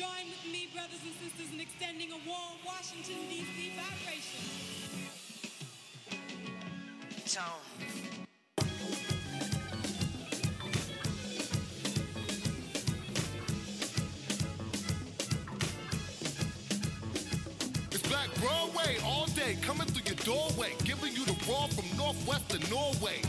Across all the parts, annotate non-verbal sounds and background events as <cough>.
Join with me, brothers and sisters, in extending a warm Washington, D.C. vibration. Tone. It's Black Broadway all day, coming through your doorway, giving you the raw from Northwest to Norway.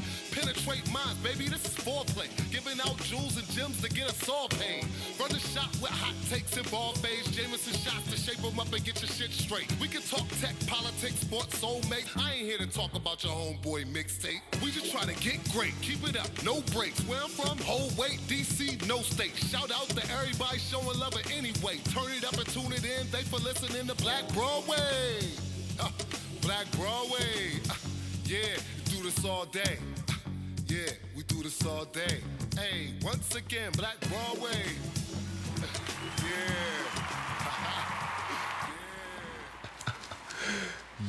Penetrate minds, baby, this is foreplay. Giving out jewels and gems to get us all paid. Run the shop with hot takes and ball fades, Jameson shots to shape them up and get your shit straight. We can talk tech, politics, sports, soulmate. I ain't here to talk about your homeboy mixtape. We just try to get great, keep it up, no breaks. Where I'm from, whole weight, DC, no state. Shout out to everybody showing love anyway. Turn it up and tune it in. Thanks for listening to Black Broadway. Uh, Black Broadway. Uh, yeah, do this all day. Yeah, we do this all day. Hey, once again, Black Broadway. <laughs> <laughs> Yeah.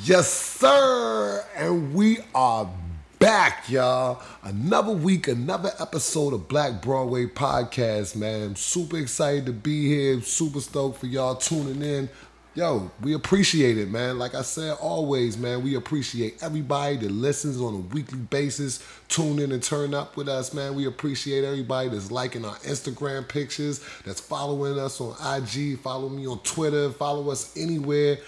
Yes, sir. And we are back, y'all. Another week, another episode of Black Broadway Podcast, man. Super excited to be here. Super stoked for y'all tuning in. Yo, we appreciate it, man. Like I said, always, man, we appreciate everybody that listens on a weekly basis. Tune in and turn up with us, man. We appreciate everybody that's liking our Instagram pictures, that's following us on IG, follow me on Twitter, follow us anywhere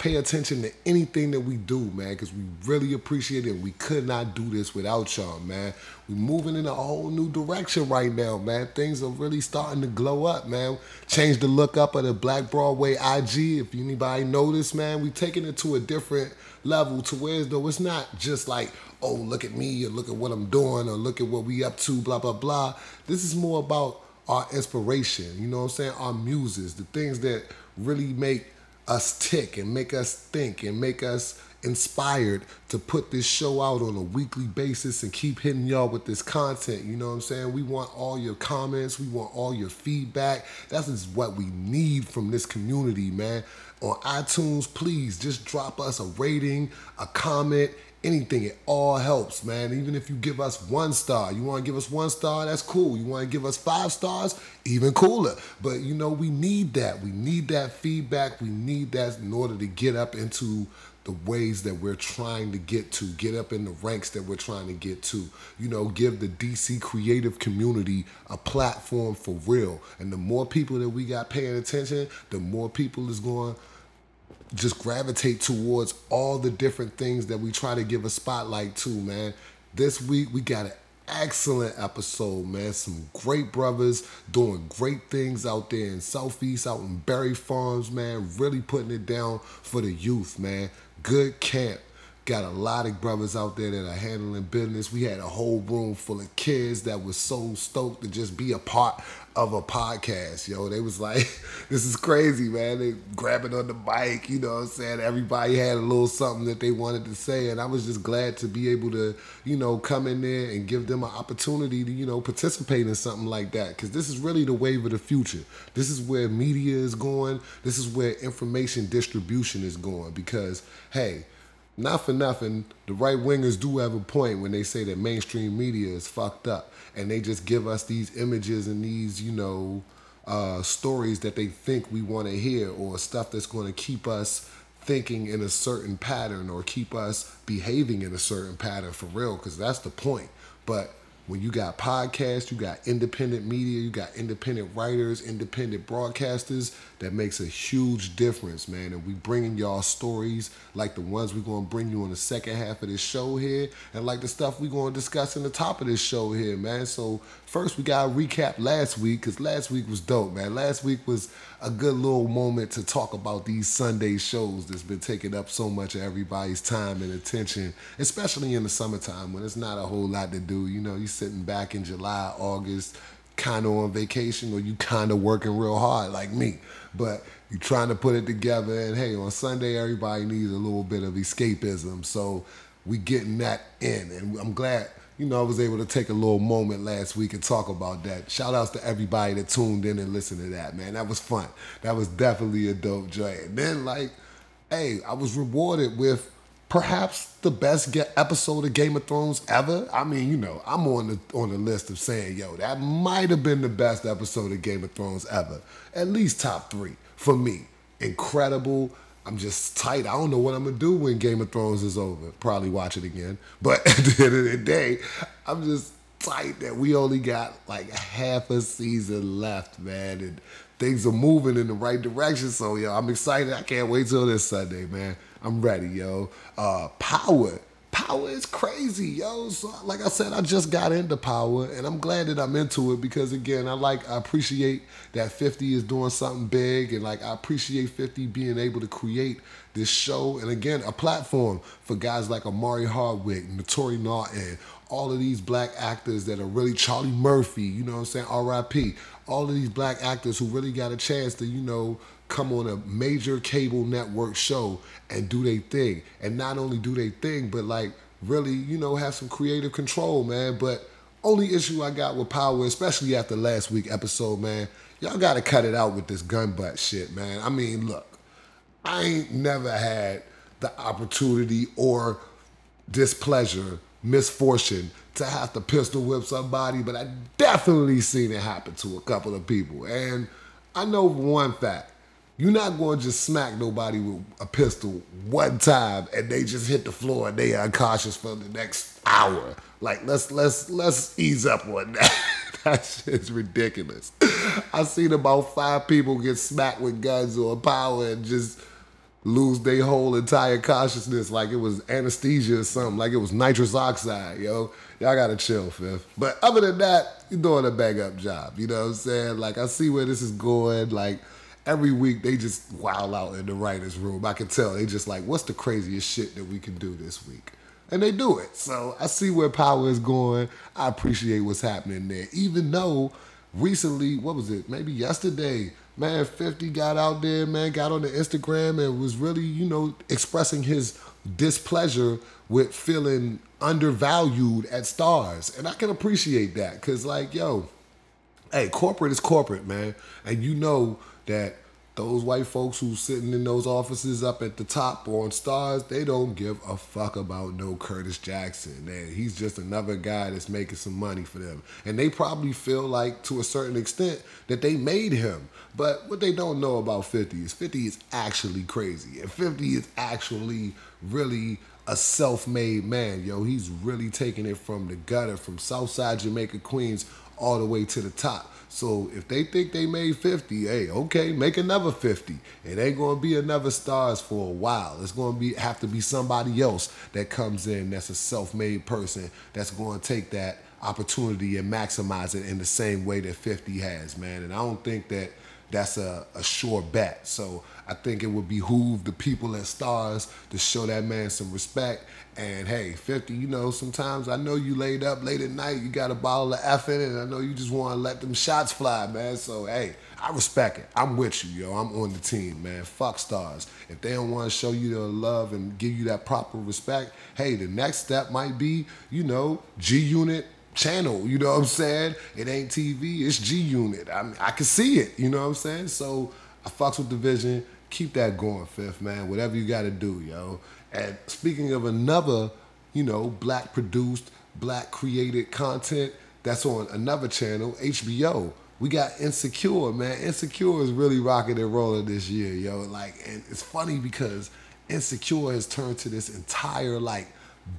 pay attention to anything that we do, man, because we really appreciate it. We could not do this without y'all, man. We're moving in a whole new direction right now, man. Things are really starting to glow up, man. Change the look up of the Black Broadway IG. If anybody noticed, man, we taking it to a different level to where though it's not just like, oh, look at me or look at what I'm doing or look at what we up to, blah, blah, blah. This is more about our inspiration, you know what I'm saying? Our muses, the things that really make us tick and make us think and make us inspired to put this show out on a weekly basis and keep hitting y'all with this content. You know what I'm saying? We want all your comments, we want all your feedback. That's what we need from this community, man. On iTunes, please just drop us a rating, a comment, anything. It all helps, man. Even if you give us one star, you want to give us one star, that's cool. You want to give us five stars, even cooler. But you know, we need that. We need that feedback. We need that in order to get up into the ways that we're trying to get to, get up in the ranks that we're trying to get to. You know, give the DC creative community a platform for real. And the more people that we got paying attention, the more people is going just gravitate towards all the different things that we try to give a spotlight to, man. This week we got an excellent episode, man. Some great brothers doing great things out there in Southeast, out in Barry Farms, man. Really putting it down for the youth, man. Good camp. Got a lot of brothers out there that are handling business. We had a whole room full of kids that was so stoked to just be a part of a podcast, yo. They was like, <laughs> this is crazy, man. They grabbing on the mic, you know what I'm saying? Everybody had a little something that they wanted to say, and I was just glad to be able to, you know, come in there and give them an opportunity to, you know, participate in something like that. Because this is really the wave of the future. This is where media is going. This is where information distribution is going. Because, hey, not for nothing, the right wingers do have a point when they say that mainstream media is fucked up and they just give us these images and these, you know, uh, stories that they think we want to hear or stuff that's going to keep us thinking in a certain pattern or keep us behaving in a certain pattern for real, because that's the point. But when you got podcasts, you got independent media, you got independent writers, independent broadcasters, that makes a huge difference, man. And we bringing y'all stories like the ones we're to bring you on the second half of this show here, and like the stuff we're to discuss in the top of this show here, man. So first, we got to recap last week, because last week was dope, man. Last week was a good little moment to talk about these Sunday shows that's been taking up so much of everybody's time and attention, especially in the summertime when it's not a whole lot to do. You know, you sitting back in July, August, kind of on vacation, or you kind of working real hard like me. But you're trying to put it together, and hey, on Sunday everybody needs a little bit of escapism. So we getting that in, and I'm glad you know, I was able to take a little moment last week and talk about that. Shout outs to everybody that tuned in and listened to that, man. That was fun. That was definitely a dope joint. And then, like, hey, I was rewarded with perhaps the best ge- episode of Game of Thrones ever. I mean, you know, I'm on the on the list of saying, yo, that might have been the best episode of Game of Thrones ever. At least top three for me. Incredible. I'm just tight. I don't know what I'm gonna do when Game of Thrones is over. Probably watch it again. But <laughs> at the end of the day, I'm just tight that we only got like half a season left, man. And things are moving in the right direction. So yo, I'm excited. I can't wait till this Sunday, man. I'm ready, yo. Uh power. Power is crazy, yo. So like I said, I just got into power and I'm glad that I'm into it because again, I like I appreciate that 50 is doing something big and like I appreciate 50 being able to create this show and again a platform for guys like Omari Hardwick, Naturi Naughton, all of these black actors that are really Charlie Murphy, you know what I'm saying? R.I.P. All of these black actors who really got a chance to, you know, come on a major cable network show and do their thing. And not only do their thing, but like really, you know, have some creative control, man. But only issue I got with Power, especially after last week episode, man, y'all gotta cut it out with this gun butt shit, man. I mean, look, I ain't never had the opportunity or displeasure, misfortune to have to pistol whip somebody, but I definitely seen it happen to a couple of people. And I know one fact. You're not going to just smack nobody with a pistol one time and they just hit the floor and they are unconscious for the next hour. Like let's let's let's ease up on that. <laughs> that shit's ridiculous. I seen about five people get smacked with guns or power and just lose their whole entire consciousness like it was anesthesia or something, like it was nitrous oxide, yo. Y'all gotta chill, fifth. But other than that, you're doing a bang up job. You know what I'm saying? Like I see where this is going. Like every week they just wild out in the writer's room. I can tell they just like, what's the craziest shit that we can do this week? And they do it. So I see where power is going. I appreciate what's happening there. Even though recently, what was it? Maybe yesterday, man, 50 got out there, man, got on the Instagram and was really, you know, expressing his displeasure with feeling undervalued at Starz. And I can appreciate that because, like, yo, hey, corporate is corporate, man. And you know that those white folks who's sitting in those offices up at the top on Starz, they don't give a fuck about no Curtis Jackson. Man, he's just another guy that's making some money for them. And they probably feel like to a certain extent that they made him. But what they don't know about 50 is 50 is actually crazy. And 50 is actually really a self-made man, yo. He's really taking it from the gutter, from Southside Jamaica, Queens, all the way to the top. So if they think they made 50, hey, okay, make another 50. It ain't gonna be another stars for a while. It's gonna be have to be somebody else that comes in that's a self-made person that's gonna take that opportunity and maximize it in the same way that 50 has, man. And I don't think that that's a, a sure bet. So I think it would behoove the people at Starz to show that man some respect. And hey, 50, you know, sometimes I know you laid up late at night, you got a bottle of Effen, and I know you just want to let them shots fly, man. So hey, I respect it. I'm with you, yo. I'm on the team, man. Fuck Starz. If they don't want to show you the love and give you that proper respect, hey, the next step might be, you know, G Unit channel. You know what I'm saying? It ain't TV, it's G Unit. I mean, I can see it. You know what I'm saying? So I fucks with the vision. Keep that going, fifth man. Whatever you got to do, yo. And speaking of another, you know, black produced, black created content that's on another channel, HBO. We got Insecure, man. Insecure is really rocking and rolling this year, yo. Like, and it's funny because Insecure has turned to this entire like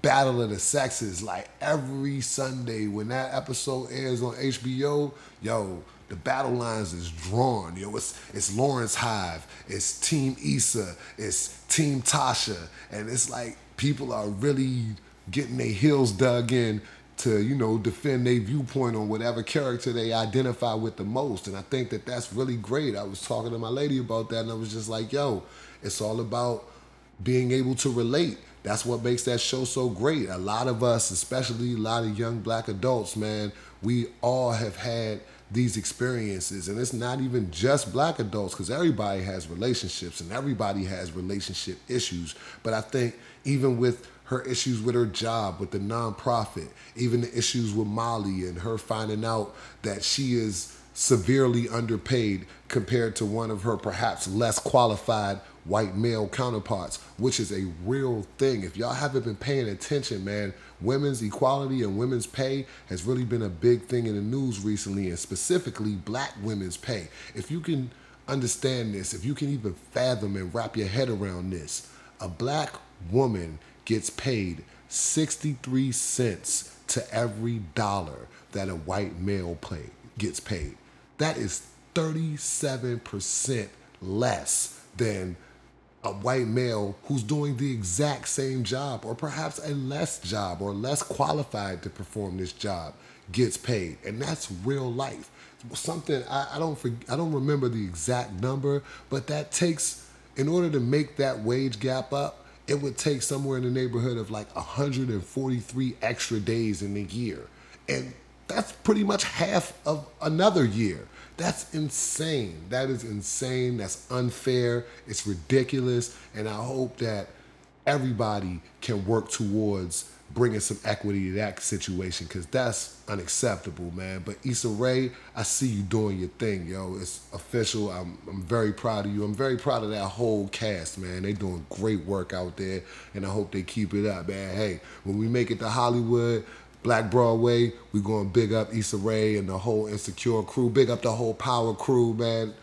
battle of the sexes. Like every Sunday when that episode airs on HBO, yo, the battle lines is drawn. Yo, it's it's Lawrence Hive, it's Team Issa, it's Team Tasha, and it's like people are really getting their heels dug in to you know defend their viewpoint on whatever character they identify with the most. And i think that that's really great. I was talking to my lady about that and i was just like yo it's all about being able to relate. That's what makes that show so great. A lot of us especially a lot of young black adults man we all have had these experiences and it's not even just black adults because everybody has relationships and everybody has relationship issues. But i think even with her issues with her job, with the nonprofit, even the issues with Molly and her finding out that she is severely underpaid compared to one of her perhaps less qualified white male counterparts, which is a real thing. If y'all haven't been paying attention, man, women's equality and women's pay has really been a big thing in the news recently, and specifically black women's pay. If you can understand this, if you can even fathom and wrap your head around this, a black woman gets paid 63 cents to every dollar that a white male gets paid. That is 37% less than a white male who's doing the exact same job or perhaps a less job or less qualified to perform this job gets paid. And that's real life. Something I, I don't I don't remember the exact number but that takes in order to make that wage gap up it would take somewhere in the neighborhood of like 143 extra days in a year. And that's pretty much half of another year that's insane. That is insane. That's unfair. It's ridiculous. And I hope that everybody can work towards bringing some equity to that situation because that's unacceptable, man. But Issa Rae, I see you doing your thing, yo. It's official. I'm, I'm very proud of you. I'm very proud of that whole cast, man. They doing great work out there, and I hope they keep it up, man. Hey, when we make it to Hollywood, Black Broadway, we going big up Issa Rae and the whole Insecure crew. Big up the whole Power crew, man.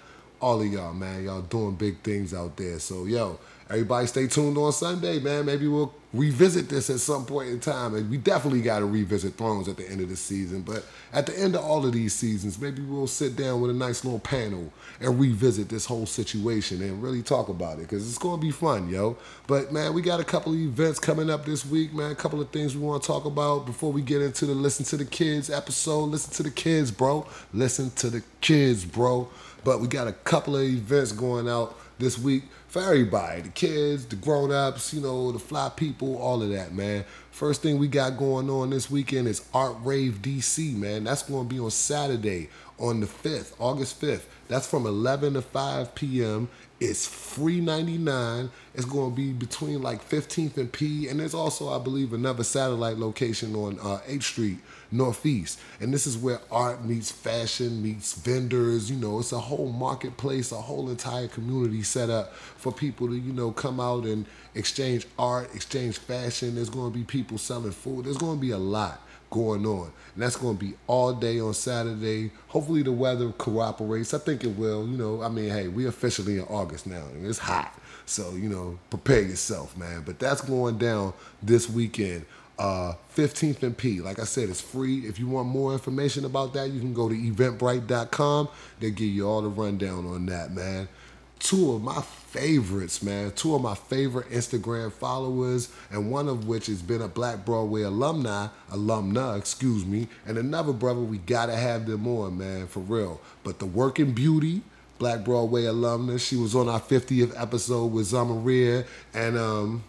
All of y'all, man. Y'all doing big things out there. So, yo, everybody stay tuned on Sunday, man. Maybe we'll revisit this at some point in time. And we definitely got to revisit Thrones at the end of the season. But at the end of all of these seasons, maybe we'll sit down with a nice little panel and revisit this whole situation and really talk about it because it's going to be fun, yo. But man, we got a couple of events coming up this week, man. A couple of things we want to talk about before we get into the Listen to the Kids episode. Listen to the kids, bro. Listen to the kids, bro. But we got a couple of events going out this week for everybody the kids, the grown ups, you know, the fly people, all of that, man. First thing we got going on this weekend is Art Rave DC, man. That's going to be on Saturday on the 5th, August 5th. That's from 11 to 5 p.m. It's free 99. It's going to be between like 15th and P. And there's also, I believe, another satellite location on uh, 8th Street Northeast. And this is where art meets fashion, meets vendors. You know, it's a whole marketplace, a whole entire community set up for people to, you know, come out and exchange art, exchange fashion. There's going to be people selling food. There's going to be a lot going on. And that's going to be all day on Saturday. Hopefully the weather cooperates. I think it will. You know, I mean, hey, we're officially in August now. And it's hot. So, you know, prepare yourself, man. But that's going down this weekend. Uh, 15th and P. Like I said, it's free. If you want more information about that, you can go to eventbrite.com. They give you all the rundown on that, man. Two of my favorites, man. Two of my favorite Instagram followers, and one of which has been a Black Broadway alumni, alumna, excuse me, and another brother. We gotta have them on, man, for real. But the Working Beauty, Black Broadway alumna, she was on our 50th episode with Zamaria, and um,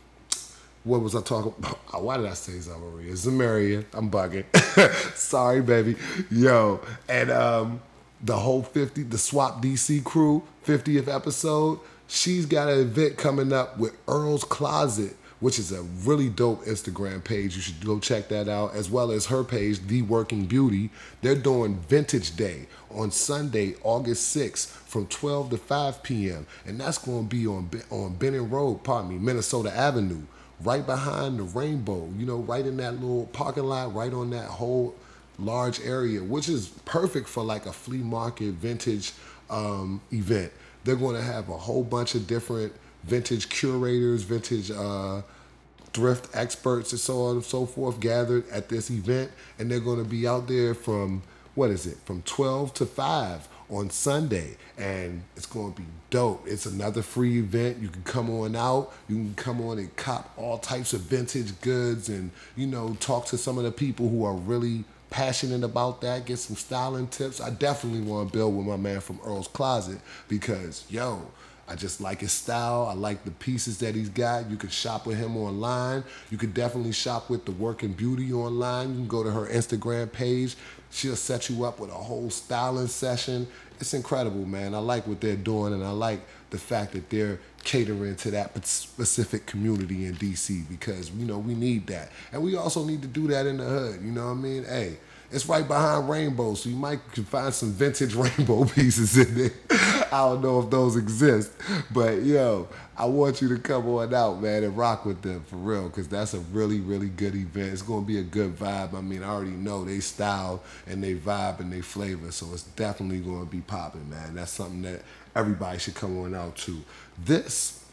what was I talking about? <laughs> Why did I say Zamaria? Zamaria. I'm bugging. <laughs> Sorry, baby. Yo. And um, the whole 50, the Swap DC crew, 50th episode, she's got an event coming up with Earl's Closet, which is a really dope Instagram page. You should go check that out, as well as her page, The Working Beauty. They're doing Vintage Day on Sunday, August 6th from 12 to 5 p.m. And that's going to be on, on Benning Road, pardon me, Minnesota Avenue right behind the rainbow, you know, right in that little parking lot, right on that whole large area, which is perfect for like a flea market vintage um, event. They're going to have a whole bunch of different vintage curators, vintage uh, thrift experts, and so on and so forth gathered at this event. And they're going to be out there from, what is it, from 12 to 5 on Sunday, and it's going to be dope. It's another free event. You can come on out. You can come on and cop all types of vintage goods, and you know talk to some of the people who are really passionate about that. Get some styling tips. I definitely want to build with my man from Earl's Closet because yo. I just like his style. I like the pieces that he's got. You can shop with him online. You can definitely shop with the Working Beauty online. You can go to her Instagram page. She'll set you up with a whole styling session. It's incredible, man. I like what they're doing, and I like the fact that they're catering to that specific community in DC because you know we need that, and we also need to do that in the hood. You know what I mean? Hey, It's right behind Rainbow, so you might can find some vintage <laughs> Rainbow pieces in there. I don't know if those exist, but yo, I want you to come on out, man, and rock with them for real, because that's a really, really good event. It's gonna be a good vibe. I mean, I already know they style and they vibe and they flavor, so it's definitely gonna be popping, man. That's something that everybody should come on out to. This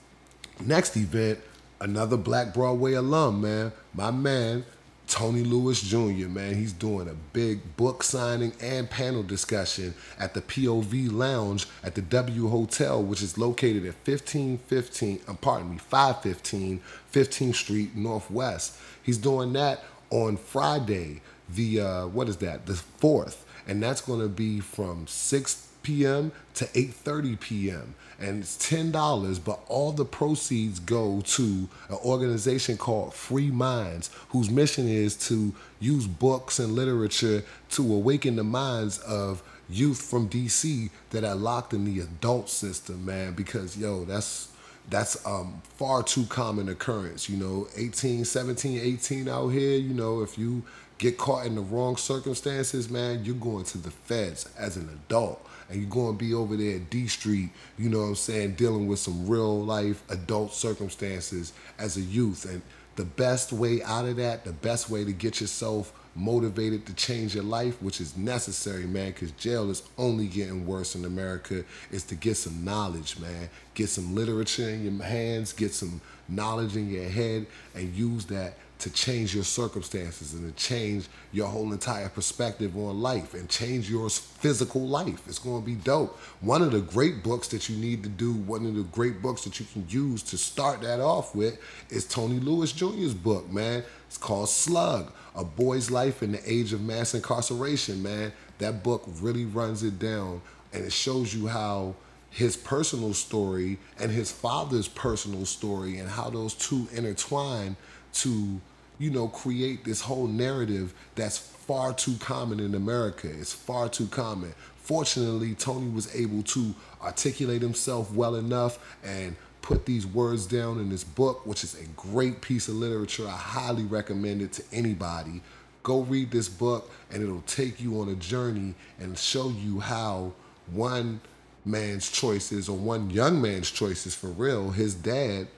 next event, another Black Broadway alum, man. My man, Tony Lewis Jr., man, he's doing a big book signing and panel discussion at the POV Lounge at the W Hotel, which is located at 1515, uh, pardon me, 515 15th Street Northwest. He's doing that on Friday, the, uh, what is that, the 4th, and that's going to be from 6 p.m. to 8:30 p.m. and it's ten dollars, but all the proceeds go to an organization called Free Minds, whose mission is to use books and literature to awaken the minds of youth from DC that are locked in the adult system, man. Because yo, that's that's um, far too common occurrence. You know, 18, 17, 18 out here, you know, if you get caught in the wrong circumstances, man, you're going to the feds as an adult. And you're going to be over there at D Street, you know what I'm saying, dealing with some real life adult circumstances as a youth. And the best way out of that, the best way to get yourself motivated to change your life, which is necessary, man, because jail is only getting worse in America, is to get some knowledge, man. Get some literature in your hands, get some knowledge in your head, and use that to change your circumstances and to change your whole entire perspective on life and change your physical life. It's going to be dope. One of the great books that you need to do, one of the great books that you can use to start that off with is Tony Lewis Jr.'s book, man. It's called Slugg, A Boy's Life in the Age of Mass Incarceration, man. That book really runs it down and it shows you how his personal story and his father's personal story and how those two intertwine to you know create this whole narrative that's far too common in America. It's far too common. Fortunately, Tony was able to articulate himself well enough and put these words down in this book, which is a great piece of literature. I highly recommend it to anybody. Go read this book, and it'll take you on a journey and show you how one man's choices or one young man's choices for real, his dad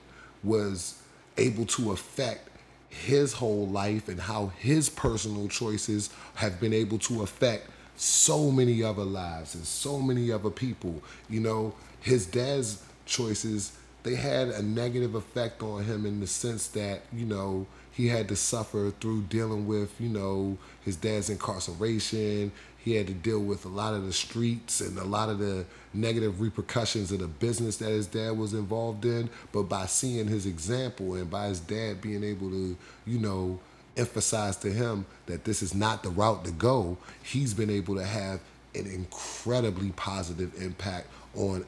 was able to affect his whole life and how his personal choices have been able to affect so many other lives and so many other people. You know, his dad's choices, they had a negative effect on him in the sense that, you know, he had to suffer through dealing with, you know, his dad's incarceration. He had to deal with a lot of the streets and a lot of the negative repercussions of the business that his dad was involved in. But by seeing his example and by his dad being able to, you know, emphasize to him that this is not the route to go, he's been able to have an incredibly positive impact on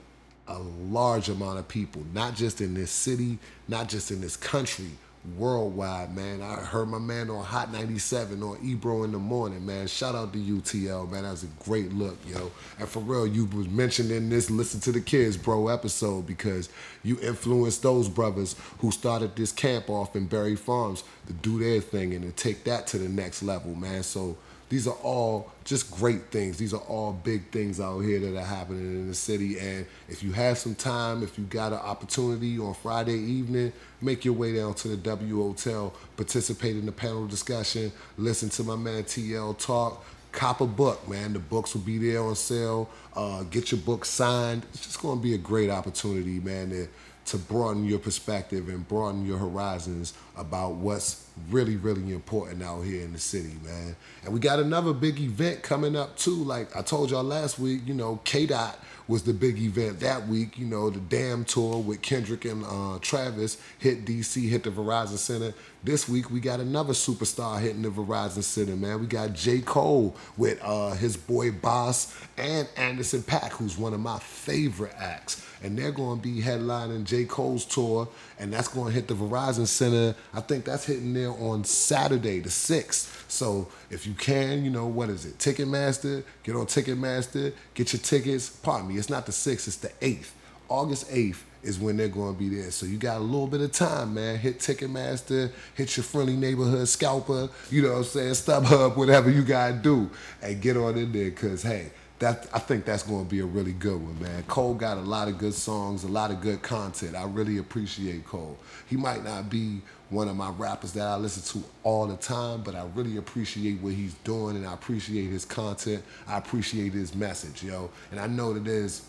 a large amount of people, not just in this city, not just in this country, worldwide, man. I heard my man on Hot 97 on Ebro in the morning, man. Shout out to UTL, man. That was a great look, yo. And for real, you was mentioned in this Listen to the Kids, bro, episode because you influenced those brothers who started this camp off in Barry Farms to do their thing and to take that to the next level, man. So these are all just great things. These are all big things out here that are happening in the city. And if you have some time, if you got an opportunity on Friday evening, make your way down to the W Hotel, participate in the panel discussion, listen to my man TL talk. Cop a book, man. The books will be there on sale. Uh, get your book signed. It's just going to be a great opportunity, man, to, to broaden your perspective and broaden your horizons about what's really, really important out here in the city, man. And we got another big event coming up too. Like I told y'all last week, you know, K Dot was the big event that week. You know, the Damn Tour with Kendrick and uh, Travis hit DC, hit the Verizon Center. This week we got another superstar hitting the Verizon Center, man. We got J. Cole with uh, his boy Bas and Anderson .Paak, who's one of my favorite acts. And they're going to be headlining J. Cole's tour, and that's going to hit the Verizon Center. I think that's hitting there on Saturday, the 6th. So if you can, you know, what is it? Ticketmaster, get on Ticketmaster, get your tickets. Pardon me, it's not the 6th, it's the 8th August 8th is when they're going to be there. So you got a little bit of time, man. Hit Ticketmaster, hit your friendly neighborhood scalper, you know what I'm saying, StubHub, whatever you got to do, and get on in there because, hey, that I think that's going to be a really good one, man. Cole got a lot of good songs, a lot of good content. I really appreciate Cole. He might not be one of my rappers that I listen to all the time, but I really appreciate what he's doing and I appreciate his content. I appreciate his message, yo. And I know that there's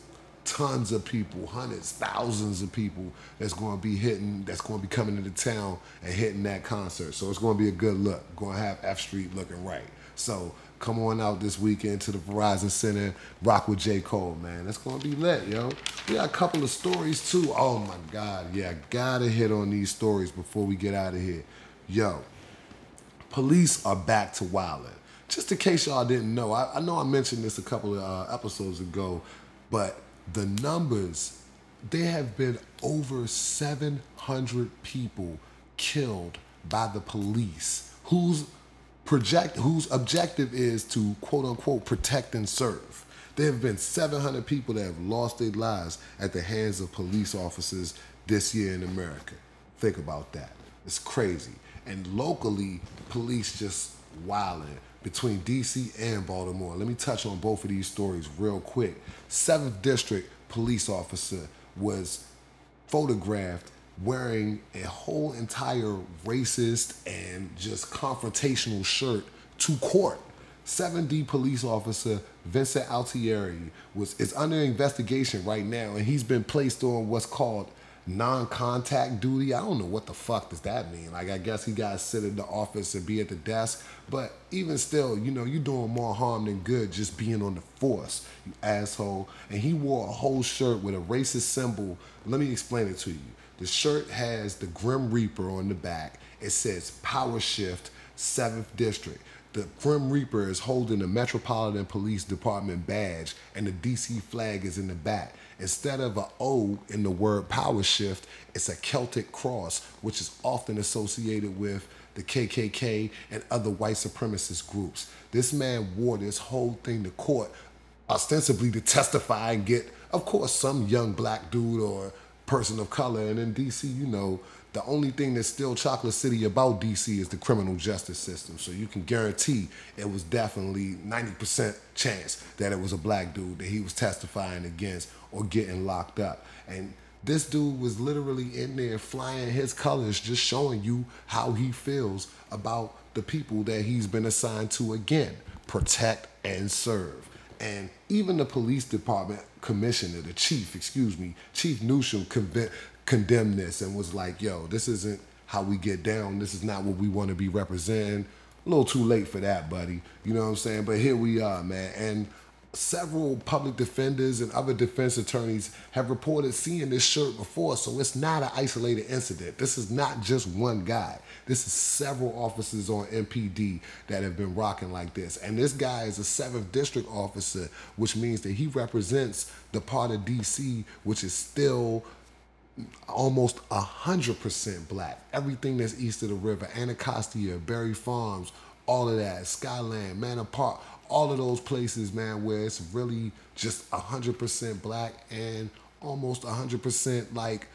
tons of people, hundreds, thousands of people that's going to be hitting, that's going to be coming into town and hitting that concert. So it's going to be a good look. Going to have F Street looking right. So come on out this weekend to the Verizon Center, rock with J. Cole, man. That's to be lit, yo. We got a couple of stories too. Oh my God, yeah, gotta hit on these stories before we get out of here. Yo, police are back to wilding. Just in case y'all didn't know, I, I know I mentioned this a couple of uh, episodes ago, but the numbers, there have been over 700 people killed by the police whose project whose objective is to quote unquote protect and serve. There have been 700 people that have lost their lives at the hands of police officers this year in America. Think about that. It's crazy. And locally, police just wilding between DC and Baltimore. Let me touch on both of these stories real quick. 7th District police officer was photographed wearing a whole entire racist and just confrontational shirt to court. 7D police officer Vincent Altieri was is under investigation right now and he's been placed on what's called non-contact duty. I don't know what the fuck does that mean. Like I guess he got to sit in the office and be at the desk, but even still, you know, you're doing more harm than good just being on the force, you asshole. And he wore a whole shirt with a racist symbol. Let me explain it to you. The shirt has the Grim Reaper on the back. It says Power Shift 7th District. The Grim Reaper is holding the Metropolitan Police Department badge, and the DC flag is in the back. Instead of an O in the word power shift, it's a Celtic cross, which is often associated with the KKK and other white supremacist groups. This man wore this whole thing to court, ostensibly to testify and get, of course, some young black dude or person of color. And in DC, you know, the only thing that's still Chocolate City about DC is the criminal justice system. So you can guarantee it was definitely 90% chance that it was a black dude that he was testifying against or getting locked up. And this dude was literally in there flying his colors, just showing you how he feels about the people that he's been assigned to again protect and serve. And even the police department commissioner, the chief, excuse me, Chief Newsham conv- condemned this and was like, yo, this isn't how we get down. This is not what we want to be representing. A little too late for that, buddy. You know what I'm saying? But here we are, man. And several public defenders and other defense attorneys have reported seeing this shirt before, so it's not an isolated incident. This is not just one guy. This is several officers on MPD that have been rocking like this. And this guy is a 7th district officer, which means that he represents the part of DC which is still almost 100% black. Everything that's east of the river, Anacostia, Barry Farms, all of that, Skyland, Manor Park, all of those places, man, where it's really just 100% black and almost 100% like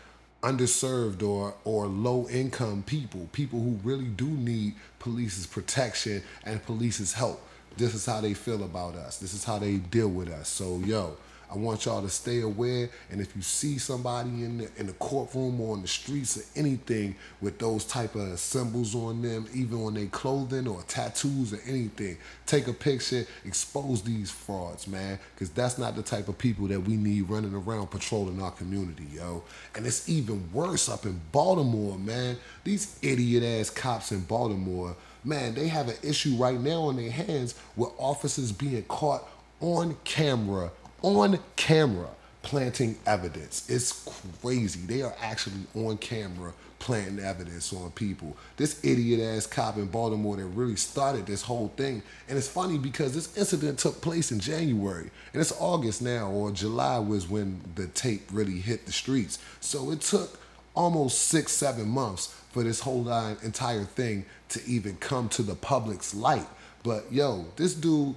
underserved or or low income people, people who really do need police's protection and police's help. This is how they feel about us. This is how they deal with us. So, yo, I want y'all to stay aware. And if you see somebody in the in the courtroom or on the streets or anything with those type of symbols on them, even on their clothing or tattoos or anything, take a picture, expose these frauds, man. Because that's not the type of people that we need running around patrolling our community, yo. And it's even worse up in Baltimore, man. These idiot ass cops in Baltimore, man, they have an issue right now on their hands with officers being caught on camera on camera planting evidence. It's crazy. They are actually on camera planting evidence on people. This idiot ass cop in Baltimore that really started this whole thing. And it's funny because this incident took place in January and it's August now, or July was when the tape really hit the streets. So it took almost six, seven months for this whole entire thing to even come to the public's light. But yo, this dude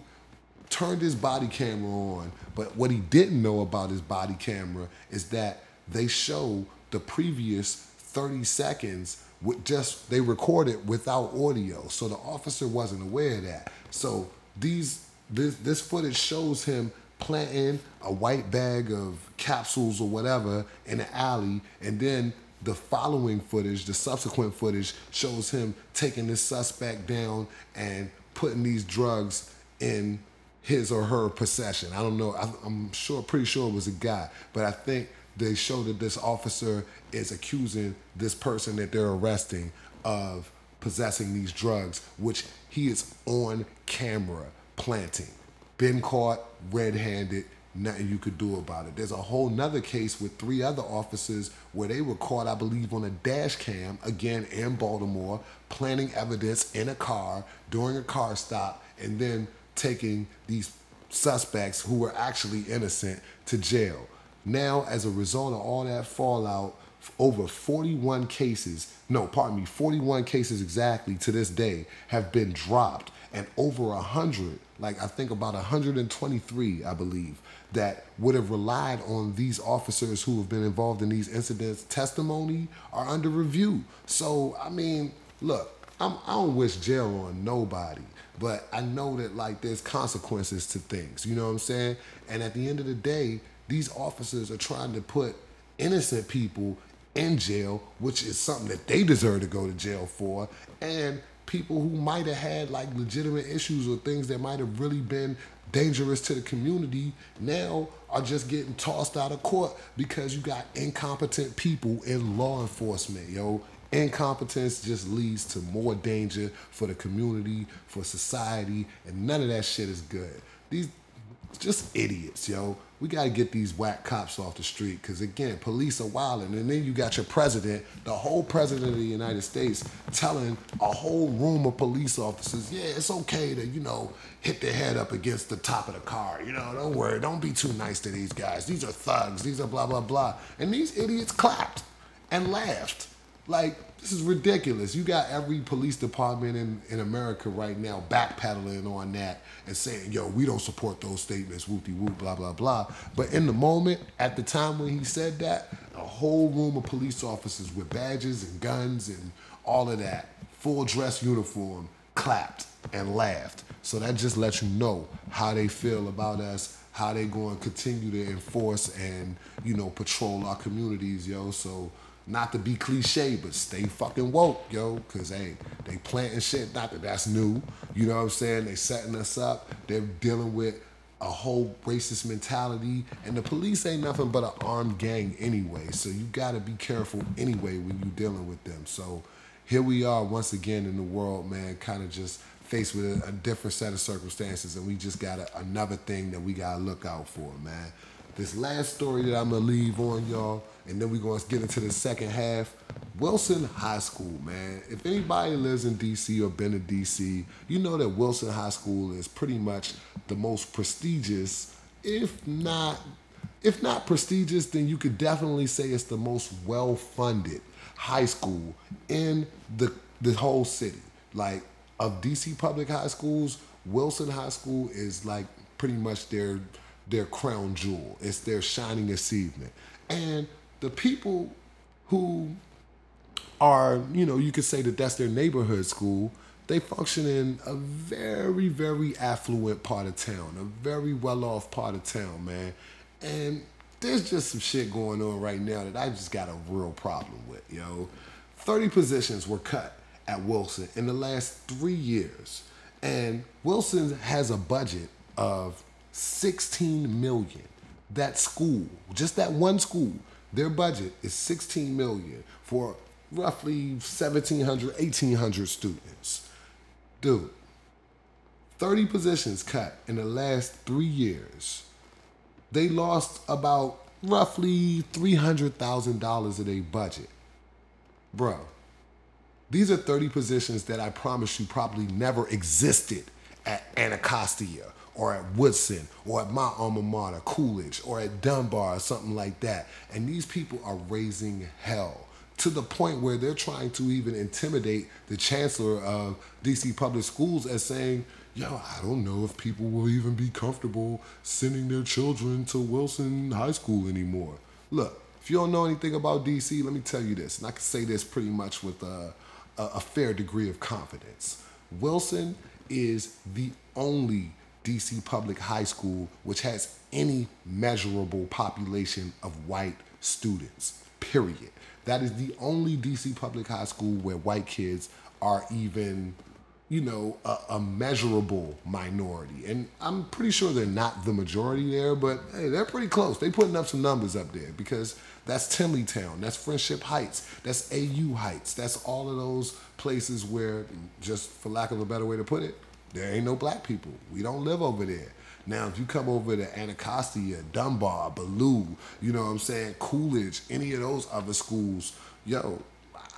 turned his body camera on, but what he didn't know about his body camera is that they show the previous 30 seconds with just they recorded without audio. So the officer wasn't aware of that. So these this this footage shows him planting a white bag of capsules or whatever in the alley and then the following footage, the subsequent footage, shows him taking this suspect down and putting these drugs in his or her possession. I don't know. I, I'm sure, pretty sure it was a guy, but I think they show that this officer is accusing this person that they're arresting of possessing these drugs, which he is on camera planting. Been caught red handed, nothing you could do about it. There's a whole nother case with three other officers where they were caught, I believe, on a dash cam, again in Baltimore, planting evidence in a car during a car stop, and then taking these suspects who were actually innocent to jail. Now, as a result of all that fallout, over 41 cases, no, pardon me, 41 cases exactly to this day have been dropped, and over 100, like I think about 123, I believe, that would have relied on these officers who have been involved in these incidents' testimony are under review. So, I mean, look, I'm, I don't wish jail on nobody, but I know that like there's consequences to things. You know what I'm saying? And at the end of the day, these officers are trying to put innocent people in jail, which is something that they deserve to go to jail for, and people who might have had like legitimate issues or things that might have really been dangerous to the community now are just getting tossed out of court because you got incompetent people in law enforcement, yo. Incompetence just leads to more danger for the community, for society, and none of that shit is good. These just idiots, yo. We got to get these whack cops off the street because, again, police are wilding. And then you got your president, the whole president of the United States, telling a whole room of police officers, yeah, it's okay to, you know, hit their head up against the top of the car. You know, don't worry. Don't be too nice to these guys. These are thugs. These are blah, blah, blah. And these idiots clapped and laughed. Like, this is ridiculous. You got every police department in, in America right now backpedaling on that and saying, yo, we don't support those statements, whoopty whoop, blah, blah, blah. But in the moment, at the time when he said that, a whole room of police officers with badges and guns and all of that, full dress uniform, clapped and laughed. So that just lets you know how they feel about us, how they going to continue to enforce and, you know, patrol our communities, yo. So not to be cliche, but stay fucking woke, yo. Cause hey, they planting shit. Not that that's new. You know what I'm saying? They setting us up. They're dealing with a whole racist mentality, and the police ain't nothing but an armed gang anyway. So you gotta be careful anyway when you dealing with them. So here we are once again in the world, man. Kind of just faced with a, different set of circumstances, and we just got a, another thing that we gotta look out for, man. This last story that I'm gonna leave on y'all, and then we're gonna get into the second half. Wilson High School, man. If anybody lives in DC or been to DC, you know that Wilson High School is pretty much the most prestigious, if not if not prestigious, then you could definitely say it's the most well-funded high school in the the whole city. Like of DC public high schools, Wilson High School is like pretty much their their crown jewel. It's their shining achievement. And the people who are, you know, you could say that that's their neighborhood school, they function in a very, very affluent part of town, a very well off part of town, man. And there's just some shit going on right now that I just got a real problem with, yo. 30 positions were cut at Wilson in the last three years. And Wilson has a budget of 16 million. That school, just that one school, their budget is 16 million for roughly 1700 1800 students. Dude, 30 positions cut in the last 3 years. They lost about roughly $300,000 of their budget. Bro, these are 30 positions that I promise you probably never existed at Anacostia or at Woodson or at my alma mater, Coolidge, or at Dunbar or something like that. And these people are raising hell to the point where they're trying to even intimidate the chancellor of DC Public Schools as saying, yo, I don't know if people will even be comfortable sending their children to Wilson High School anymore. Look, if you don't know anything about DC, let me tell you this, and I can say this pretty much with a, a, a fair degree of confidence. Wilson is the only DC public high school which has any measurable population of white students, period. That is the only DC public high school where white kids are even you know, a, a, measurable minority. And I'm pretty sure they're not the majority there, but hey, they're pretty close. They putting up some numbers up there because that's Tenleytown, that's Friendship Heights, that's AU Heights, that's all of those places where, just for lack of a better way to put it, there ain't no black people. We don't live over there. Now, if you come over to Anacostia, Dunbar, Ballou, you know what I'm saying, Coolidge, any of those other schools, yo,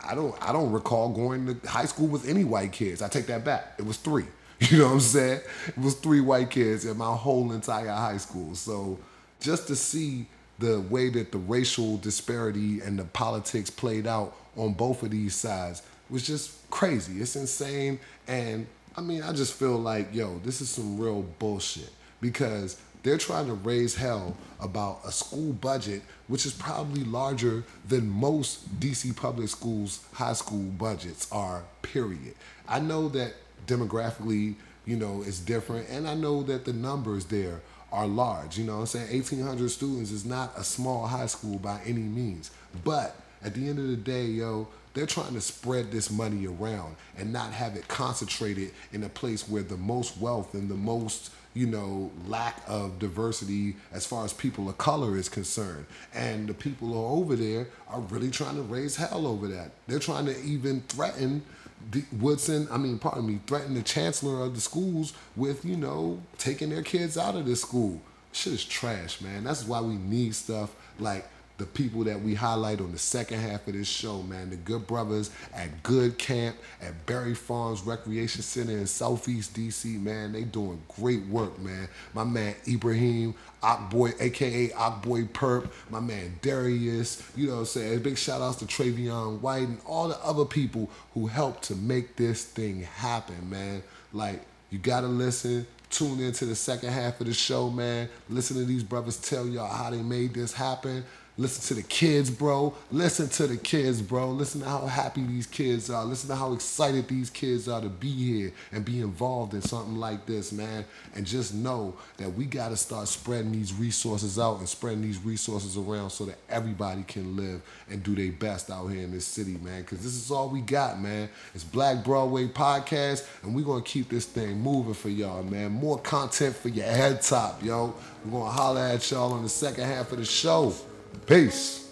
I don't I don't recall going to high school with any white kids. I take that back. It was three. <laughs> You know what I'm saying? It was three white kids in my whole entire high school. So just to see the way that the racial disparity and the politics played out on both of these sides was just crazy. It's insane. And I mean, I just feel like, yo, this is some real bullshit because they're trying to raise hell about a school budget which is probably larger than most DC public schools high school budgets are period. I know that demographically, you know, it's different and I know that the numbers there are large. You know I'm saying? 1800 students is not a small high school by any means. But at the end of the day, yo, they're trying to spread this money around and not have it concentrated in a place where the most wealth and the most you know, lack of diversity as far as people of color is concerned. And the people who are over there are really trying to raise hell over that. They're trying to even threaten the Woodson, I mean, pardon me, threaten the chancellor of the schools with, you know, taking their kids out of this school. Shit is trash, man. That's why we need stuff like the people that we highlight on the second half of this show, man. The good brothers at Good Camp at Barry Farms Recreation Center in Southeast DC, man. They doing great work, man. My man Ibrahim, Ockboy, aka Ockboy Perp, my man Darius, you know what I'm saying? Big shout outs to Trayon White and all the other people who helped to make this thing happen, man. Like, you gotta listen, tune into the second half of the show, man. Listen to these brothers tell y'all how they made this happen. Listen to the kids, bro. Listen to the kids, bro. Listen to how happy these kids are. Listen to how excited these kids are to be here and be involved in something like this, man. And just know that we got to start spreading these resources out and spreading these resources around so that everybody can live and do their best out here in this city, man. Because this is all we got, man. It's Black Broadway Podcast, and we're going to keep this thing moving for y'all, man. More content for your head top, yo. We're going to holler at y'all on the second half of the show. Peace.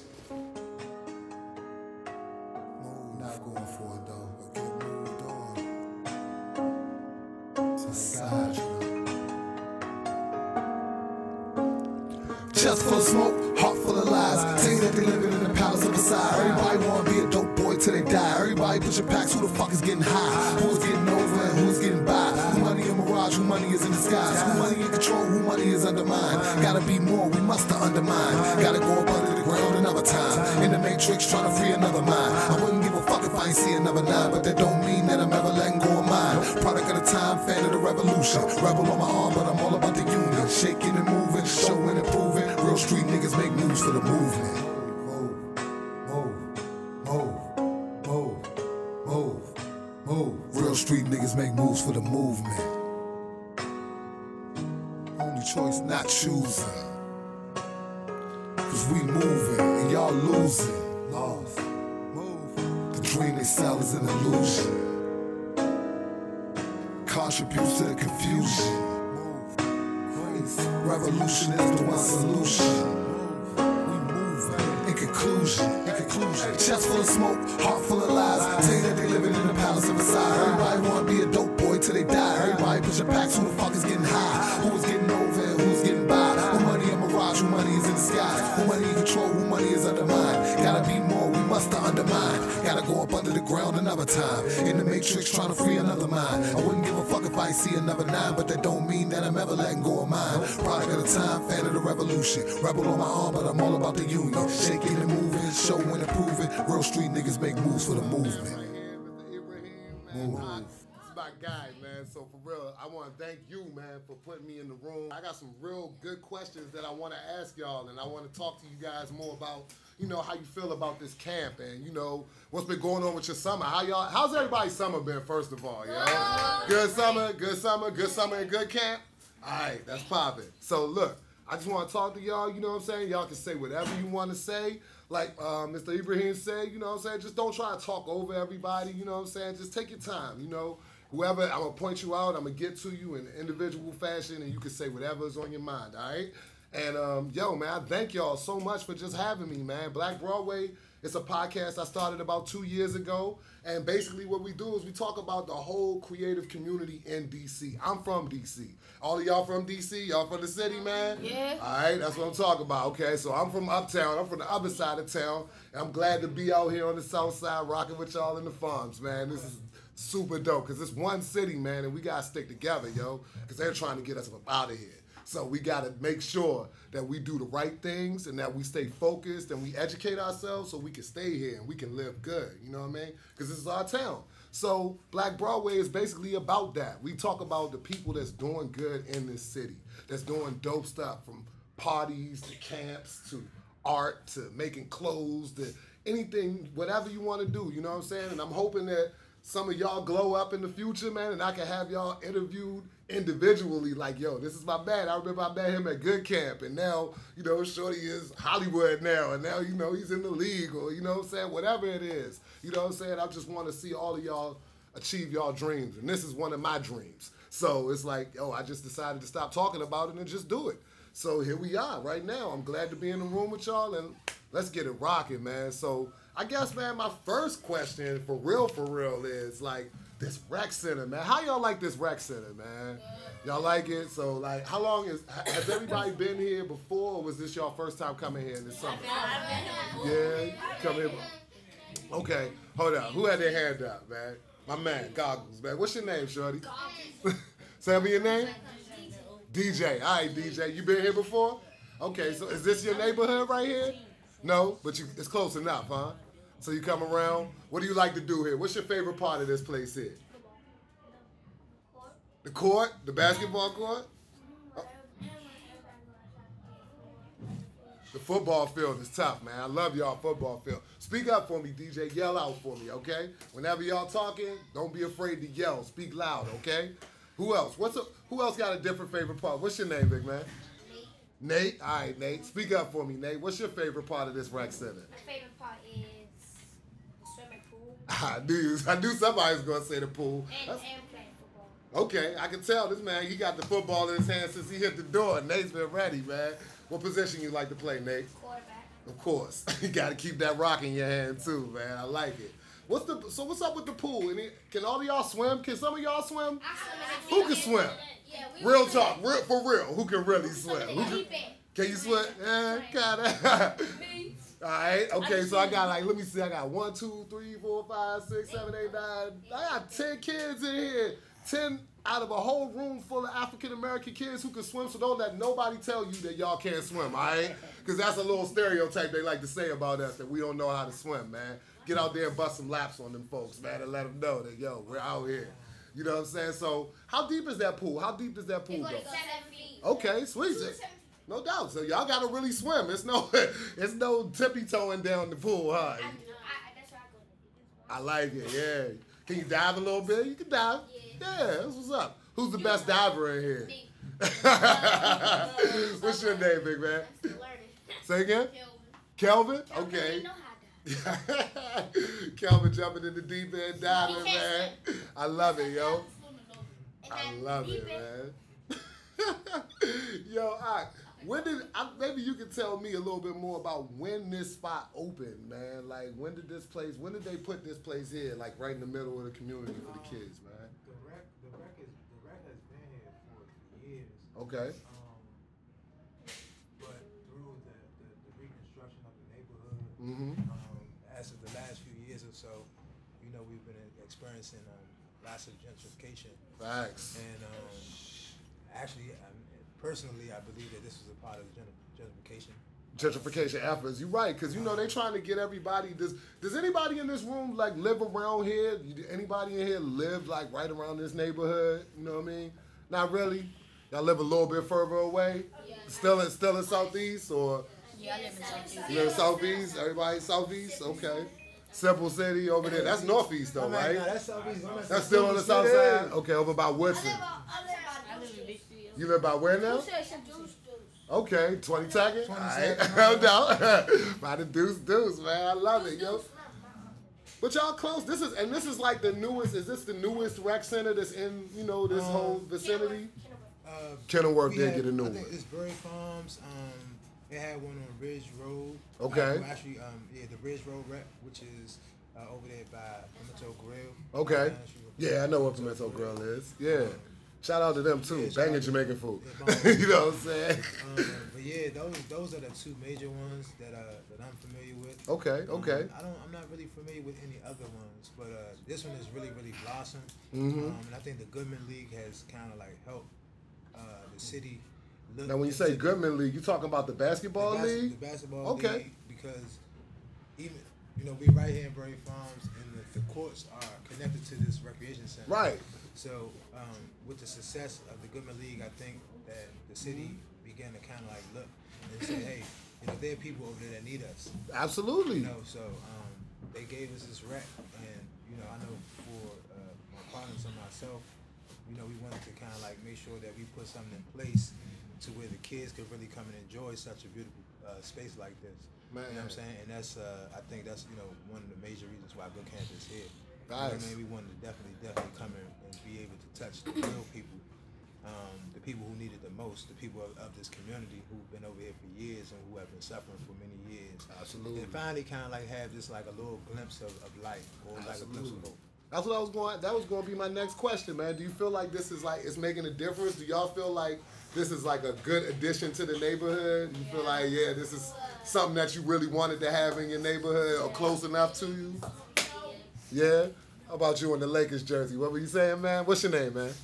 Just full of smoke, heart full of lies. You that they living in the palace of Versailles. Everybody wanna be a dope boy till they die. Everybody push your packs. Who the fuck is getting high? Who's getting over and who's getting by? Who money in mirage? Who money is in disguise? Who money in control? Who money is undermined? Gotta be more. We must undermine. Gotta go another time. In the matrix, trying to free another mind. I wouldn't give a fuck if I ain't see another nine, but that don't mean that I'm ever letting go of mine. Product of the time, fan of the revolution. Rebel on my arm, but I'm all about the union. Shaking and moving, showing and proving. Real street niggas make moves for the movement. Move, move, move, move, move, move. Real street niggas make moves for the movement. Only choice not choosing. We moving and y'all losing. Lost. Move. The dream itself is an illusion. Contributes to the confusion. Move. Grace. Revolution is the one solution. In conclusion, in conclusion, chest full of smoke, heart full of lies. You that they living in the palace of Versailles. Everybody wanna be a dope boy till they die. Everybody your packs. Who the fuck is getting high? Who is getting over who's getting money in mirage? Who money is in disguise? Who money in control? Who money is undermined? Gotta be more. We must undermine. Gotta go up under the ground another time. In the matrix, trying to free another mind. I wouldn't give a fuck if I see another nine, but that don't mean that I'm ever letting go of mine. Product of the time, fan of the revolution. Rebel on my arm, but I'm all about the union. Shaking and moving, showing and proving. Real street niggas make moves for the movement. Move. my guy, man. So for real, I want to thank you, man, for putting me in the room. I got some real good questions that I want to ask y'all, and I want to talk to you guys more about, you know, how you feel about this camp, and you know what's been going on with your summer. How y'all? How's everybody's summer been? First of all, yo, good summer, good summer, good summer, and good camp. All right, that's popping. So look. I just want to talk to y'all, you know what I'm saying? Y'all can say whatever you want to say. Like uh, Mr. Ibrahim said, you know what I'm saying? Just don't try to talk over everybody, you know what I'm saying? Just take your time, you know? Whoever, I'm going to point you out, I'm going to get to you in individual fashion, and you can say whatever is on your mind, all right? And um, yo, man, I thank y'all so much for just having me, man. Black Broadway it's a podcast I started about two years ago. And basically, what we do is we talk about the whole creative community in DC. I'm from DC. All of y'all from DC? Y'all from the city, man? Yeah. All right, that's what I'm talking about. Okay, so I'm from uptown. I'm from the other side of town. And I'm glad to be out here on the south side rocking with y'all in the farms, man. This is super dope because it's one city, man, and we got to stick together, yo, because they're trying to get us up out of here. So we got to make sure that we do the right things and that we stay focused and we educate ourselves so we can stay here and we can live good. You know what I mean? Because this is our town. So Black Broadway is basically about that. We talk about the people that's doing good in this city, that's doing dope stuff from parties to camps to art to making clothes to anything, whatever you want to do. You know what I'm saying? And I'm hoping that some of y'all glow up in the future, man, and I can have y'all interviewed individually. Like, yo, this is my bad. I remember I met him at Good Camp, and now, you know, Shorty is Hollywood now, and now, you know, he's in the league, or, you know what I'm saying? Whatever it is. You know what I'm saying? I just want to see all of y'all achieve y'all dreams, and this is one of my dreams. So it's like, oh, I just decided to stop talking about it and just do it. So here we are right now. I'm glad to be in the room with y'all, and let's get it rocking, man. So I guess, man, my first question for real, for real is like this rec center, man. How y'all like this rec center, man? Y'all like it? So, like, how long is has everybody been here before, or was this y'all first time coming here in the summer? Yeah, come here. Okay, hold up. Who had their hand up, man? My man, Goggles, man. What's your name, Shorty? Say <laughs> me your name. DJ. All right, DJ. You been here before? Okay, so is this your neighborhood right here? No, but you, it's close enough, huh? So you come around. What do you like to do here? What's your favorite part of this place here? The court, the basketball court, the football field is tough, man. I love y'all football field. Speak up for me, DJ. Yell out for me, okay? Whenever y'all talking, don't be afraid to yell. Speak loud, okay? Who else? What's a, who else got a different favorite part? What's your name, big man? Nate. All right, Nate. Speak up for me, Nate. What's your favorite part of this rec center? My favorite I knew I knew somebody was gonna say the pool. and, That's- and playing football. Okay, I can tell this man. He got the football in his hand since he hit the door. Nate's been ready, man. What position you like to play, Nate? Quarterback. Of course, <laughs> you got to keep that rock in your hand too, man. I like it. What's the so? What's up with the pool? Any, can all of y'all swim? Can some of y'all swim? I Who can swim? Yeah, we Real talk, real, for real. Who can really swim? Who can, can you swim? Eh, kinda. <laughs> Me. All right. Okay. just So I got like, let me see. I got one, two, three, four, five, six, seven, eight, nine. I got ten kids in here. Ten out of a whole room full of African American kids who can swim. So don't let nobody tell you that y'all can't swim. All right? Because <laughs> that's a little stereotype they like to say about us that we don't know how to swim, man. Get out there and bust some laps on them folks, man, and let them know that yo, we're out here. You know what I'm saying? So how deep is that pool? How deep does that pool It's go? seven feet. Okay, sweet. Two to seven feet. No doubt. So y'all gotta really swim. It's no, <laughs> it's no tippy toeing down the pool, huh? I, I, that's where I go to the I like it. Yeah. Can you dive a little bit? You can dive. Yeah. Yeah. That's what's up. Who's the best diver in here? Me. <laughs> Uh, what's your uh, name, big man? I'm still. Say again. Kelvin. Kelvin. Kelvin Okay. didn't know how to dive. <laughs> Kelvin jumping in the deep end diving, man. I love it, yo. I love it, man. Yo, I, when did I, maybe you could tell me a little bit more about when this spot opened, man? Like when did this place? When did they put this place here, like right in the middle of the community for the kids, man? The rec, the rec is, the rec has been here for years. Okay. Um, but through the, the, the reconstruction of the neighborhood, Mhm. um, as of the last few years or so, you know, we've been experiencing um, lots of gentrification. Facts. And um, actually, um, personally, I believe that this was a part of the gentrification. gentrification efforts. You're right, because you know they're trying to get everybody. Does Does anybody in this room like live around here? Anybody in here live like right around this neighborhood? You know what I mean? Not really. Y'all live a little bit further away. Still in still in southeast or Yeah, I live in Southeast. you live in southeast? Everybody southeast? Okay. Simple City over there. That's northeast though, right? nah, that's Southeast. I'm at That's still on the Central south side. Okay, over by I Woodson. You live by where now? Who said Central Deuce Deuce? Okay, 20 seconds. second. no doubt. By the deuce deuce, man. I love it, yo. But y'all close. This is and this is like the newest. Is this the newest rec center that's in you know this Um, whole vicinity? Uh, Kenilworth we did had- get a new I think one. it's Barry Farms. Um, they had one on Ridge Road. Okay. Uh, actually, um, yeah, the Ridge Road rep, which is uh, over there by Pimento Grill. Okay. Uh, Yeah, I know what Pimento Grill is. Yeah. Shout out to them too. Yeah, Banging Jamaican food. <laughs> You know what I'm saying? Um, but yeah, those those are the two major ones that uh, that I'm familiar with. Okay, Um, okay. I don't. I'm not really familiar with any other ones, but uh, this one is really, really blossomed. Mhm. Um, and I think the Goodman League has kind of like helped uh, the city. Look Now, when you say Goodman League, you talking about the basketball the bas- league? The basketball Okay. league, because even you know we right here in Barry Farms, and the, the courts are connected to this recreation center. Right. So um, with the success of the Goodman League, I think that the city began to kind of like look and say, hey, you know, there are people over there that need us. Absolutely. You know, so um, they gave us this rec, and you know, I know for uh, my partners and myself, you know, we wanted to kind of like make sure that we put something in place to where the kids could really come and enjoy such a beautiful uh, space like this. Man. You know what I'm saying? And that's, uh, I think that's you know one of the major reasons why Good Camp is here. You know. I mean, we wanted to definitely, definitely come in and be able to touch the real people, um, the people who need it the most, the people of, of this community who've been over here for years and who have been suffering for many years. Absolutely. And finally, kind of like have just like a little glimpse of, of life or like a glimpse of hope. That's what I was going. That was going to be my next question, man. Do you feel like this is like it's making a difference? Do y'all feel like this is like a good addition to the neighborhood? You feel like yeah, this is something that you really wanted to have in your neighborhood or close enough to you? Yeah. How about you in the Lakers jersey? What were you saying, man? What's your name, man? Marcus.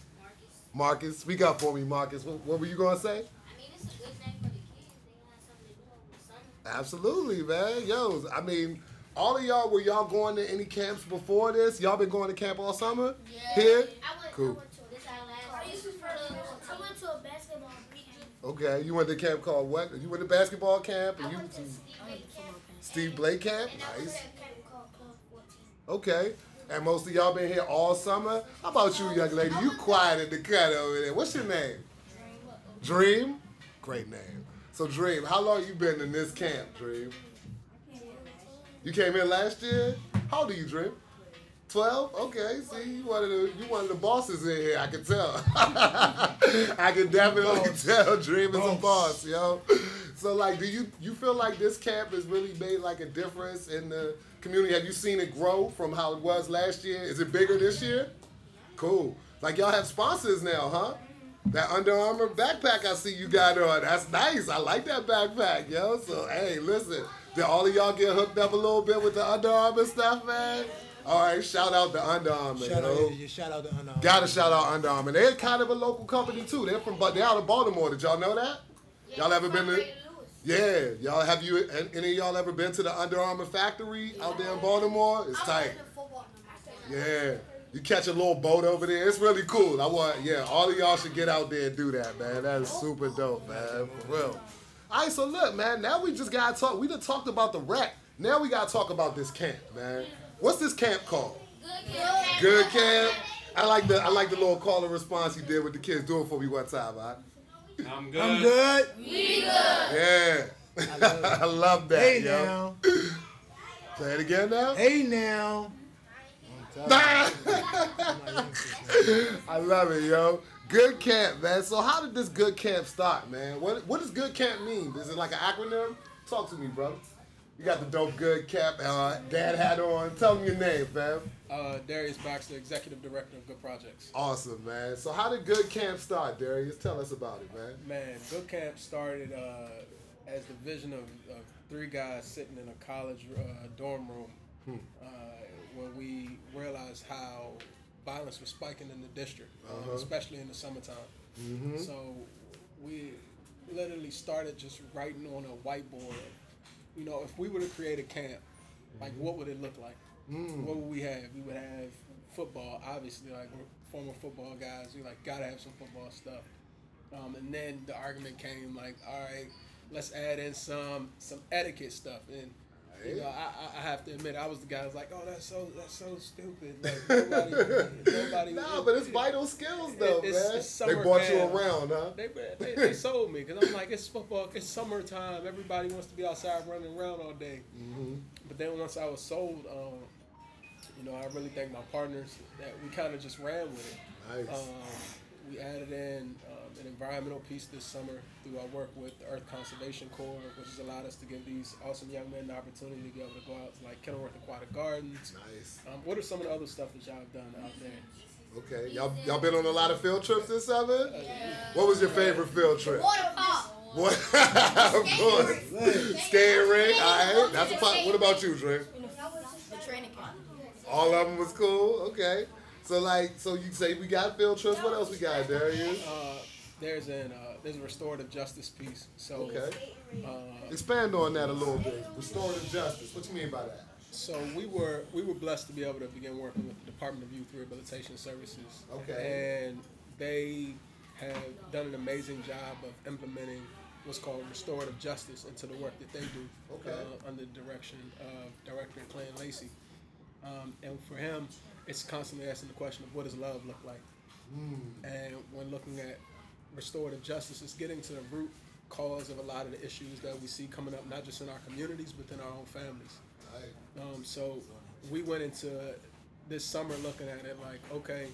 Marcus, speak up for me, Marcus. What, what were you going to say? I mean, it's a good thing for the kids. They have something to do over the summer. Absolutely, man. Yo, I mean, all of y'all were y'all going to any camps before this? Y'all been going to camp all summer? Yeah. Here? I went, Cool. I went to this our last. I used to I went to a basketball camp. Okay, you went to a camp called what? You went to basketball camp I and you went to to Steve Blake camp. Steve Blake camp? And I went Nice. to a camp called Club 14. Okay. And most of y'all been here all summer? How about you, young lady? You quiet in the cut over there. What's your name? Dream? Dream? Great name. So Dream, how long you been in this camp, Dream? You came here last year? How old are you, Dream? Twelve? Okay. See, you one of the you one of the bosses in here. I can tell. <laughs> I can definitely tell. Dream is a boss, yo. So like, do you you feel like this camp has really made like a difference in the community? Have you seen it grow from how it was last year? Is it bigger this year? Cool. Like y'all have sponsors now, huh? That Under Armour backpack I see you got on. That's nice. I like that backpack, yo. So hey, listen. Did all of y'all get hooked up a little bit with the Under Armour stuff, man? All right, shout out to Under Armour. Shout yo. out, yeah, shout out to Under Armour. Gotta shout out Under Armour. They're kind of a local company too. They're from, but they're out of Baltimore. Did y'all know that? Y'all ever been to? Yeah, y'all have you? Any of y'all ever been to the Under Armour factory out there in Baltimore? It's tight. was in the football. Yeah. You catch a little boat over there. It's really cool. I want, yeah, all of y'all should get out there and do that, man. That is super dope, man. For real. All right, so look, man. Now we just gotta talk. We done talked about the rec. Now we gotta talk about this camp, man. What's this camp called? Good camp. Good camp. I like the I like the little call and response he did with the kids. Do it for me one time, all right? I'm good. I'm good. Yeah. I <laughs> love. I love that, Hey yo. now. <laughs> Say it again now. Hey now. <laughs> I love it, yo. Good camp, man. So how did this good camp start, man? What what does good camp mean? Is it like an acronym? Talk to me, bro. You got the dope good camp uh, dad hat on. Tell me your name, fam. Uh, Darius Baxter, Executive Director of Good Projects. Awesome, man. So how did good camp start, Darius? Tell us about it, man. Man, Good Camp started uh, as the vision of, of three guys sitting in a college uh, dorm room uh, when we realized how violence was spiking in the district, uh, especially in the summertime. So we literally started just writing on a whiteboard. You know, if we were to create a camp, like what would it look like? What would we have? We would have football, obviously. Like we're former football guys, we like gotta have some football stuff. Um, and then the argument came like, all right, let's add in some some etiquette stuff. And you know, I, I- have to admit, I was the guy was like, oh, that's so that's so stupid. Like, nobody, <laughs> nobody. Nah, but it's vital skills though, It's- man. it's they brought camp. you around, huh? They, they, they sold me because I'm like, it's football, it's summertime. Everybody wants to be outside running around all day. Mm-hmm. But then once I was sold, um, you know, I really thank my partners that we kind of just ran with it. Nice. Um, we added in um, an environmental piece this summer through our work with the Earth Conservation Corps, which has allowed us to give these awesome young men the opportunity to be able to go out to like Kenilworth Aquatic Gardens. Nice. Um, what are some of the other stuff that y'all have done out there? Okay. Y'all y'all been on a lot of field trips this summer? What was your favorite field trip? Water park. What? <laughs> of course. Skating rink. All right. That's a part. What about you, Drake? The training camp. All of them was cool. Okay. So like, so you say we got field trips. What else we got, Darius? Uh, there's an uh, there's a restorative justice piece. So Okay. uh, Expand on that a little bit. Restorative justice. What you mean by that? So we were we were blessed to be able to begin working with the Department of Youth Rehabilitation Services. Okay. And they have done an amazing job of implementing what's called restorative justice into the work that they do. Okay. Uh, under the direction of Director Clint Lacey. Um, and for him, it's constantly asking the question of what does love look like? And when looking at restorative justice, it's getting to the root cause of a lot of the issues that we see coming up, not just in our communities, but in our own families. Right. Um, so we went into this summer looking at it like, okay,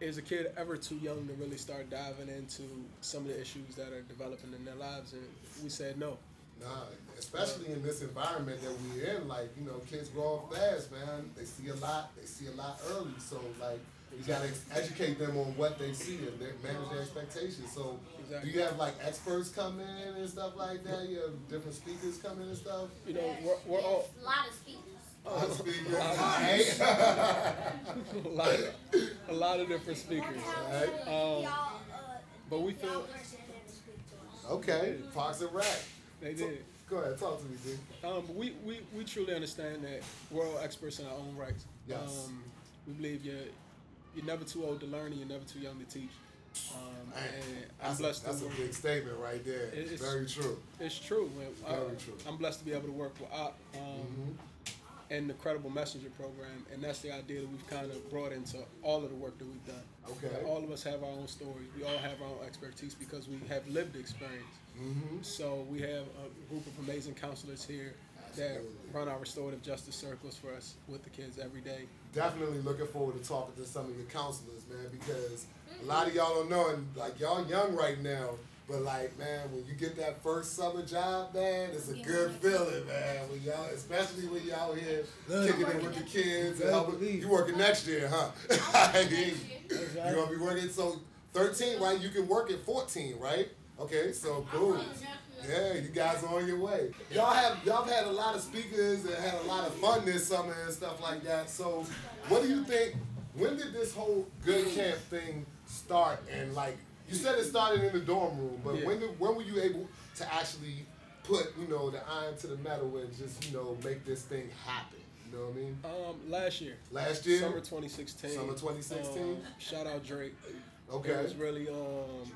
is a kid ever too young to really start diving into some of the issues that are developing in their lives? And we said no. Nah, especially in this environment that we're in, like, you know, kids grow up fast, man. They see a lot, they see a lot early. So, like, you gotta educate them on what they see and they manage their expectations. So, Exactly. do you have, like, experts come in and stuff like that? You have different speakers come in and stuff? You know, we're, we're all <laughs> A lot of speakers. A lot of speakers. A lot, of, a lot of different speakers, Right. um, but we feel Okay, Fox and Rack. They did. Go ahead, talk to me, dude. Um, we, we, we truly understand that we're all experts in our own rights. Yes. Um, we believe you're you're never too old to learn and you're never too young to teach. Um, and I'm That's, a, blessed that's a work. big statement right there. It- it's- Very true. It's true. Man. I, Very true. I'm blessed to be able to work with Op um, and the Credible Messenger program, and that's the idea that we've kind of brought into all of the work that we've done. Okay. That all of us have our own stories. We all have our own expertise because we have lived experience. Mm-hmm. So we have a group of amazing counselors here that run our restorative justice circles for us with the kids every day. definitely looking forward to talking to some of your counselors, man, because a lot of y'all don't know, and like y'all young right now, but like, man, when you get that first summer job, man, it's a good feeling, man. When y'all, especially when y'all here kicking it with the kids and helping. You working next year, huh? I hear you. You gonna be working so thirteen, right? You can work at fourteen, right? Okay, so cool. Yeah, you guys are on your way. Y'all have y'all had a lot of speakers and had a lot of fun this summer and stuff like that. So, what do you think? When did this whole good camp thing start? And like you said, it started in the dorm room, but Yeah. when did, when were you able to actually put you know the iron to the metal and just you know make this thing happen? You know what I mean? Um, last year, Last year, summer 2016. Summer 2016? um, shout out Drake. Okay. It was really um,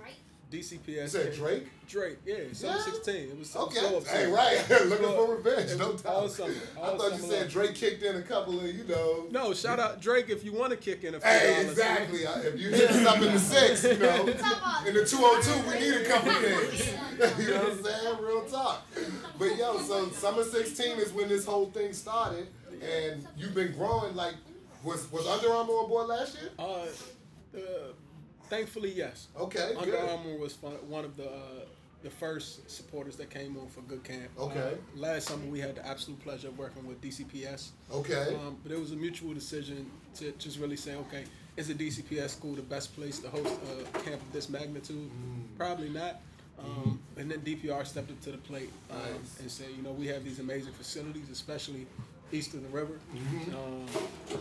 DCPS. you said Drake. Drake, yeah, summer Yeah? 16. It was, it was Okay, so hey, right, <laughs> looking for revenge, it no was doubt. all summer, <laughs> I all thought you said long. Drake kicked in a couple of, you know. No, shout out Drake if you want to kick in a few Hey, dollars. exactly. Uh, If you hit us up in the six, you know, in the 202, we need a couple of <laughs> things. you know what I'm saying? Real talk. But yo, so summer 16 is when this whole thing started, and you've been growing. Like, was was Under Armour on board last year? Uh, uh, thankfully, yes. Okay, Under good. Armour was one of the uh, the first supporters that came on for Good Camp. Okay. Uh, last summer we had the absolute pleasure of working with DCPS. Okay. Um, but it was a mutual decision to just really say, okay, is a DCPS school the best place to host a camp of this magnitude? Mm. Probably not. Um, And then DPR stepped up to the plate um, Nice. and said, you know, we have these amazing facilities, especially east of the river, um,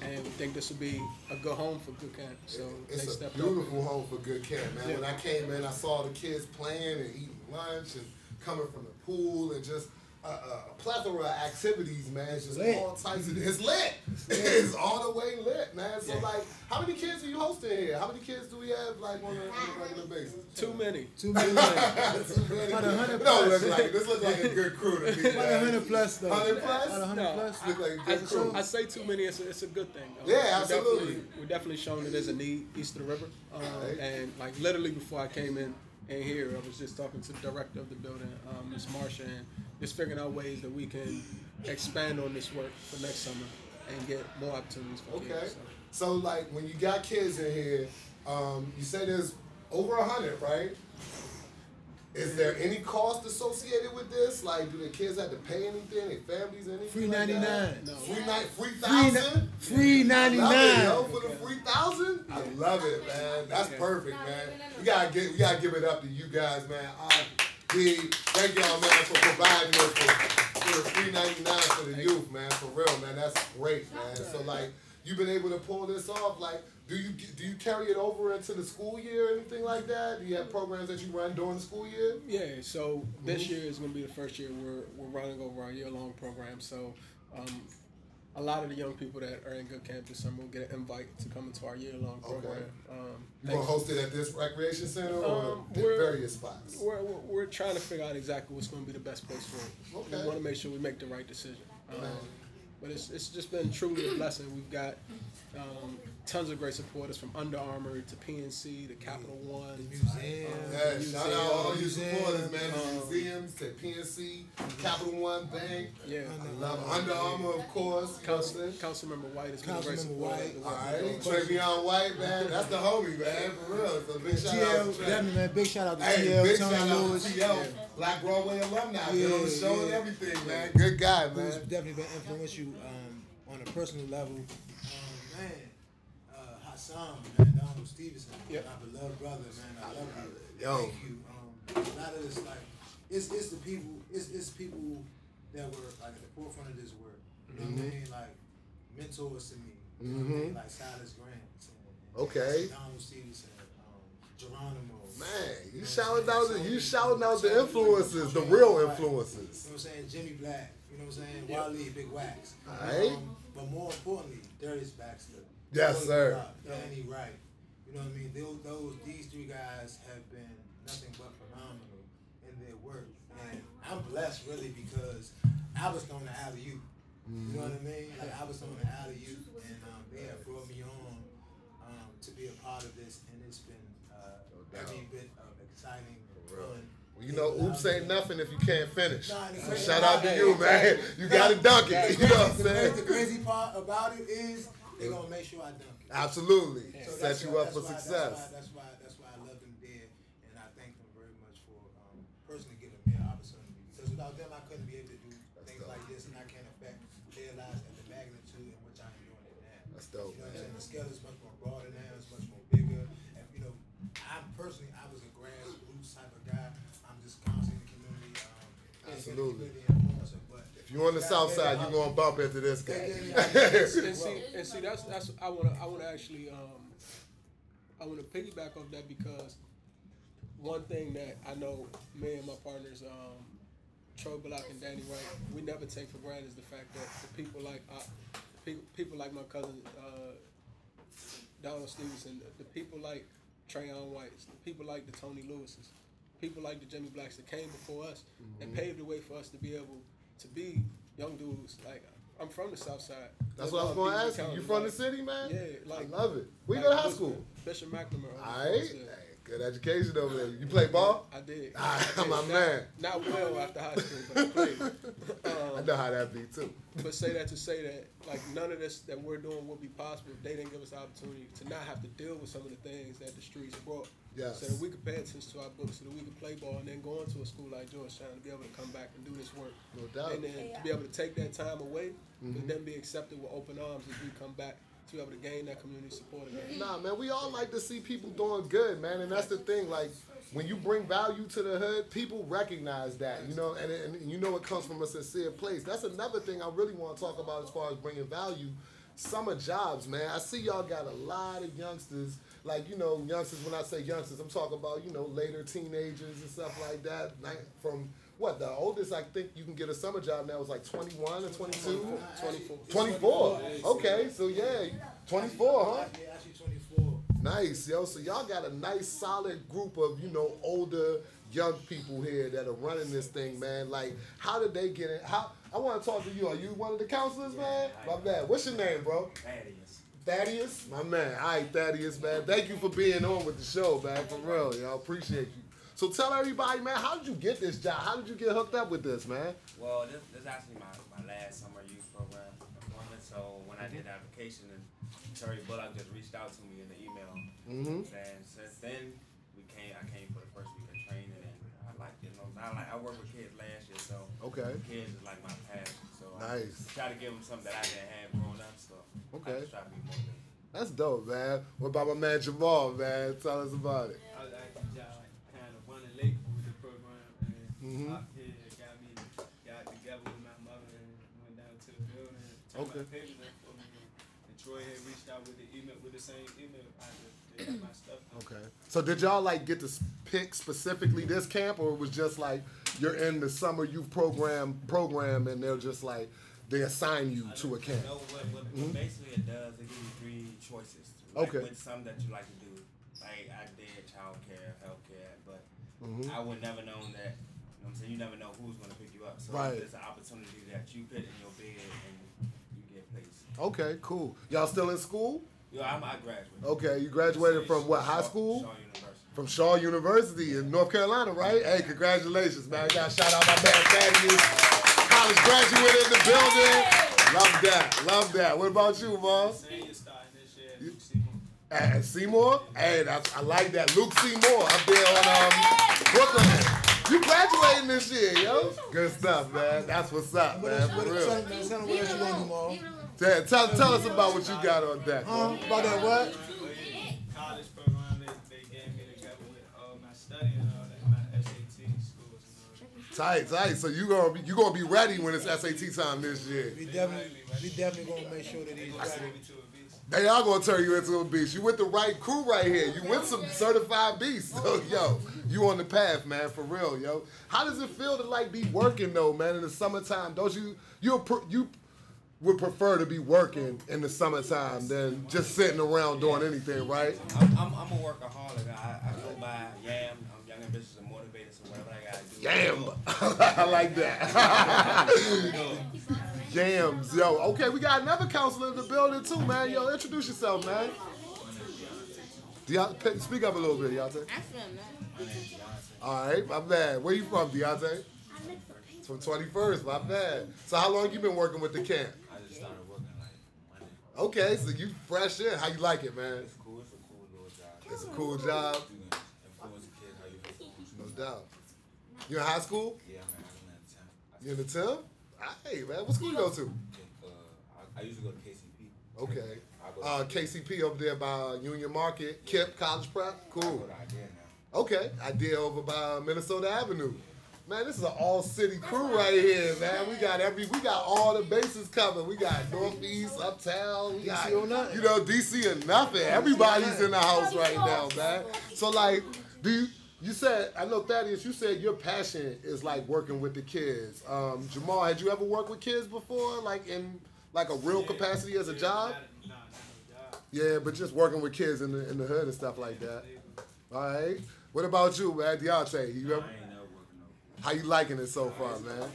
and we think this will be a good home for good camp. So It's a beautiful up. home for good camp, man. Yeah. When I came in, I saw the kids playing and eating lunch and coming from the pool and just a, a, a plethora of activities, man. It's just Lit. all types of. It's <laughs> lit. It's all the way lit, man. So Yeah. like, how many kids are you hosting here? How many kids do we have like on a, on a regular basis? Too many. Two million. <laughs> About a hundred It don't look plus. like this. Looks like a good crew to me. About a hundred plus though. 100 plus? About hundred No, plus. Look like a I, good crew. I say too many. It's a, it's a good thing. Uh, Yeah, we're absolutely. Definitely, we're definitely showing that there's a need east of the river. Um, Right. And like literally before I came in in here, I was just talking to the director of the building, um, Ms. Marsha, and just figuring out ways that we can expand on this work for next summer and get more opportunities for Okay. kids. So. So like when you got kids in here, um, you say there's over a hundred, right? Is there any cost associated with this? Like, do the kids have to pay anything? Their families anything? Free like ninety nine. No. Free night, free Free, thousand. free ninety Love it, yo, for the free thousand. I love it, man. That's Okay. perfect, man. You gotta get, we gotta give it up to you guys, man. I, we, thank y'all, man, for providing this for, for the free ninety nine for the youth, man. For real, man. That's great, man. So like, you've been able to pull this off. Like, do you do you carry it over into the school year or anything like that? Do you have programs that you run during the school year? Yeah, so this Mm-hmm. year is going to be the first year we're, we're running over our year long program. So um, a lot of the young people that are in Good Camp this summer will get an invite to come into our year long Okay. program. Um, You gonna host it at this recreation center or Um, various spots? we're, we're, we're trying to figure out exactly what's going to be the best place for it. Okay. We want to make sure we make the right decision. Um, but it's, it's just been truly a blessing. We've got um, tons of great supporters from Under Armour to PNC to Capital One. Museum. Yeah, Museum, shout out all you museum, supporters, man. Um, museums, to PNC, Capital One Bank. Yeah. I love Under Armour, of course. You know what I'm saying? Council, Councilmember White is been a great Councilmember supporter. White. of the work All we're right, doing. Trayon White, man. That's the homie, man, for real. So big shout out TL, to Trav. definitely man. Big shout out to Hey, TL, big shout Tony out Lewis. to TL, Black Broadway alumni. Been on the Yeah, show and yeah. everything, man. Good guy, who's man. definitely been influential um, on a personal level. Um, man, Donald Stevenson, Yep. my beloved brother, man, I love you. Yo. Thank you. Um, a lot of this, like, it's it's the people, it's it's people that were like at the forefront of this work. You know what I mean? Like mentors to me. You know what I mean? Like Silas Grant. And, and Okay. Donald Stevenson, um, Geronimo. Man, you know shouting out the, you shouting out the influences, the real influences. You know what I'm saying? Jimmy Black. You know what I'm saying? Wally, Big Wax. Alright. Um, but more importantly, Darius Baxter. Yes, sir. Danny Wright. You know what I mean? Those, those, these three guys have been nothing but phenomenal in their work, and I'm blessed really because I was thrown the alley oop. You know what I mean? Like I was thrown the alley oop, and um, they have brought me on um, to be a part of this, and it's been uh, doubt. every bit of exciting fun. Well, you know, oops ain't nothing if you can't finish. Nah, So shout out to you, man. You gotta dunk it. <laughs> You know what I'm saying? the crazy part about it is they're gonna make sure I dunk it. Absolutely. So Set you up for why- success. That's why, that's why that's why I love them dead, and I thank them very much for um, personally giving me an opportunity. Because without them, I couldn't be able to do things dope. like this, and I can't affect their lives at the magnitude in which I am doing it now. That's dope, You know what I'm saying? The scale is much more broader now. It's much more bigger. And you know, I personally, I was a grassroots type of guy. I'm just constantly in the community. Um, Absolutely. You on the south side, you're gonna bump into this guy. and see, <laughs> and see, that's that's I wanna I wanna actually um, I wanna piggyback off that because one thing that I know me and my partners, um, Troy Bullock and Danny Wright, we never take for granted is the fact that the people like uh, people, people like my cousin uh, Donald Stevenson, the, the people like Trayon Whites, the people like the Tony Lewises, people like the Jimmy Blacks that came before us and paved the way for us to be able to be young dudes. Like I'm from the South Side. That's what I was gonna ask you. You from the city, man? Yeah, like I love it. Where you like go to high school? Bishop McNamara. All right. Hey, good education over there. You play ball? I did. Ah, I did. my Not- man. Not well after high school, but I played. <laughs> I Um, know how that be too. but say that to say that like none of this that we're doing would be possible if they didn't give us the opportunity to not have to deal with some of the things that the streets brought. Yes. So that we could pay attention to our books, so that we could play ball, and then go into a school like Georgetown to be able to come back and do this work. No doubt. And then to be able to take that time away, and then be accepted with open arms as we come back to be able to gain that community support again. Nah, man, we all like to see people doing good, man, and that's the thing. Like, when you bring value to the hood, people recognize that, you know, and, and you know it comes from a sincere place. That's another thing I really want to talk about as far as bringing value. Summer jobs, man. I see y'all got a lot of youngsters, like you know, youngsters. When I say youngsters, I'm talking about you know later teenagers and stuff like that. Like from what the oldest I think you can get a summer job now is like 21 or 22. 24. 24. Okay, so yeah, 24, huh? Yeah, actually 24. Nice, yo. So y'all got a nice, solid group of you know older, young people here that are running this thing, man. Like, how did they get it? How? I want to talk to you. Are you one of the counselors, man? My man. What's your name, bro? Thaddeus. Thaddeus, my man. All right, Thaddeus, man. Thank you for being on with the show, man. For real, y'all appreciate you. So tell everybody, man, how did you get this job? How did you get hooked up with this, man? Well, this, this is actually my, my last summer youth program appointment. So when I did the application, and Terry Bullock just reached out to me in the email. Mm-hmm. And since then, we came. I came for the first week of training, and I liked it. You know, I like I worked with kids last year, so Okay. kids is like my passion. So Nice. I try to give them something that I didn't have growing up. So Okay. I just try to be motivated. That's dope, man. What about my man Jamal, man? Tell us about it. I and Mhm. up here got me got together with my mother and went down to the building. Turned Okay. my papers in for me. And Troy had reached out with the email with the same email address. They got my stuff. Okay. So did y'all like get to pick specifically this camp, or it was just like you're in the summer youth program program, and they're just like they assign you to a camp? No, what, what, what basically it does, it gives you three choices. Like, Mm-hmm. Okay. With some that you like to do. Like I did childcare, healthcare, but Mm-hmm. I would never known that. You know what I'm saying? You never know who's going to pick you up. So Right. it's an opportunity that you put in your bed and you get placed. Okay, cool. Y'all still in school? Yo, I'm, I graduated. Okay, you graduated from what high school? Shaw University. From Shaw University in North Carolina, right? Hey, congratulations, man. Got to shout out my man Thaddeus. College graduate in the building. Love that. Love that. What about you, Mom? Senior starting this year. You- You, Seymour. At Seymour? Hey, that's, I like that. Luke C. Moore up there on um, Brookland. You graduating this year, yo. Good stuff, man. That's what's up, What man. else, For real. tell, tell, tell what else you gonna do, Maul. Leave it alone. Tell, tell, tell us about what you got on deck. Huh? About that what? College program, they, they gave me together with all my study and all that, my SAT scores and all that. Tight, tight. So you gonna be you gonna be ready when it's SAT time this year. We definitely, we definitely gonna make sure that he's Turn ready. me to a beast. They are gonna turn you into a beast. You with the right crew right here. You with some certified beasts. So <laughs> yo, you on the path, man, for real, yo. How does it feel to like be working though, man, in the summertime? Don't you you pr- you would prefer to be working in the summertime than just sitting around doing anything, right? I'm, I'm, I'm a workaholic. I, I go by Yam. I'm young, ambitious, and motivated, so whatever I got to do. Yam. <laughs> I like that. <laughs> Yams, yo. Okay, we got another counselor in the building too, man. Yo, introduce yourself, man. Deontay, speak up a little bit, Deontay. All right, my bad. Where you from, Deontay? From 21st, my bad. So how long you been working with the camp? I just started working like Monday. Okay, so you fresh in. How you like it, man? It's cool. It's a cool little job. It's a cool job, You can influence a kid how you influence. no doubt. You in high school? Yeah, man. I'm in the 10th. You in the 10th? Hey, man, what school you go to? Uh, I, I usually go to KCP. Okay. Uh, KCP over there by Union Market, KIPP College Prep. Cool. Go Idea. Okay, I did over by Minnesota Avenue. Man, this is an all city crew right here, man. We got every, we got all the bases covered. We got Northeast, Uptown, we got, you know, DC and nothing. Everybody's in the house right now, man. So like, do you? You said I know Thaddeus. You said your passion is like working with the kids. Um, Jamal, had you ever worked with kids before, like in like a real capacity as a job? Not, nah, not a job. Yeah, but just working with kids in the in the hood and stuff like that. All right. What about you, man? Deontay, you I ever, ain't never no. how you liking it so far, man?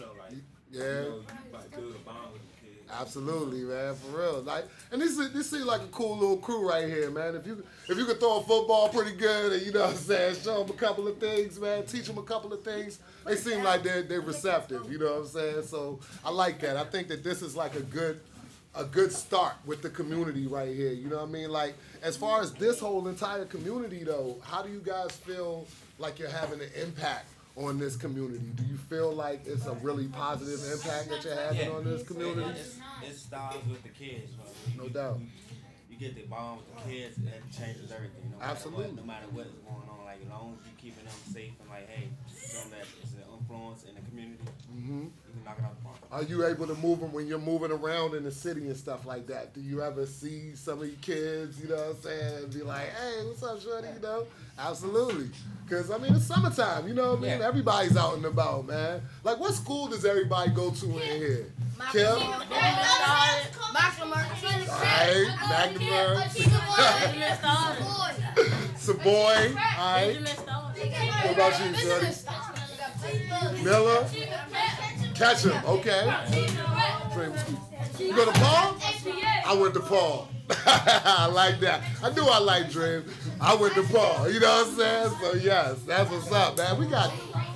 Yeah. You know, you about to build a bond with the kid. Absolutely, man, for real. Like, and this is, this seems like a cool little crew right here, man. If you if you could throw a football pretty good, and you know what I'm saying, show them a couple of things, man, teach them a couple of things, they seem like they're they're receptive. You know what I'm saying? So I like that. I think that this is like a good a good start with the community right here. You know what I mean? Like as far as this whole entire community though, how do you guys feel like you're having an impact on this community? Do you feel like it's a really positive impact that you're having on this community? It's, it starts with the kids. bro. No you- doubt. you get the bond with the kids, that changes everything. No matter Absolutely. What, no matter what is going on, like as long as you're keeping them safe and like, hey, show them that it's an influence in the community, Mm-hmm. you can knock it out the park. Are you able to move them when you're moving around in the city and stuff like that? Do you ever see some of your kids, you know what I'm saying, and be like, hey, what's up, shorty, you know? Absolutely. Because, I mean, it's summertime, you know what I mean? Yeah. Everybody's out and about, man. Like, what school does everybody go to in here? Kim? Right, Magdeburg. Savoy, alright. What about you, shorty? Miller? Ketcham, okay. Dream school. You go to Paul? I went to Paul. <laughs> I like that. I knew I liked Dream. I went to Paul. You know what I'm saying? So yes, that's what's up, man. We got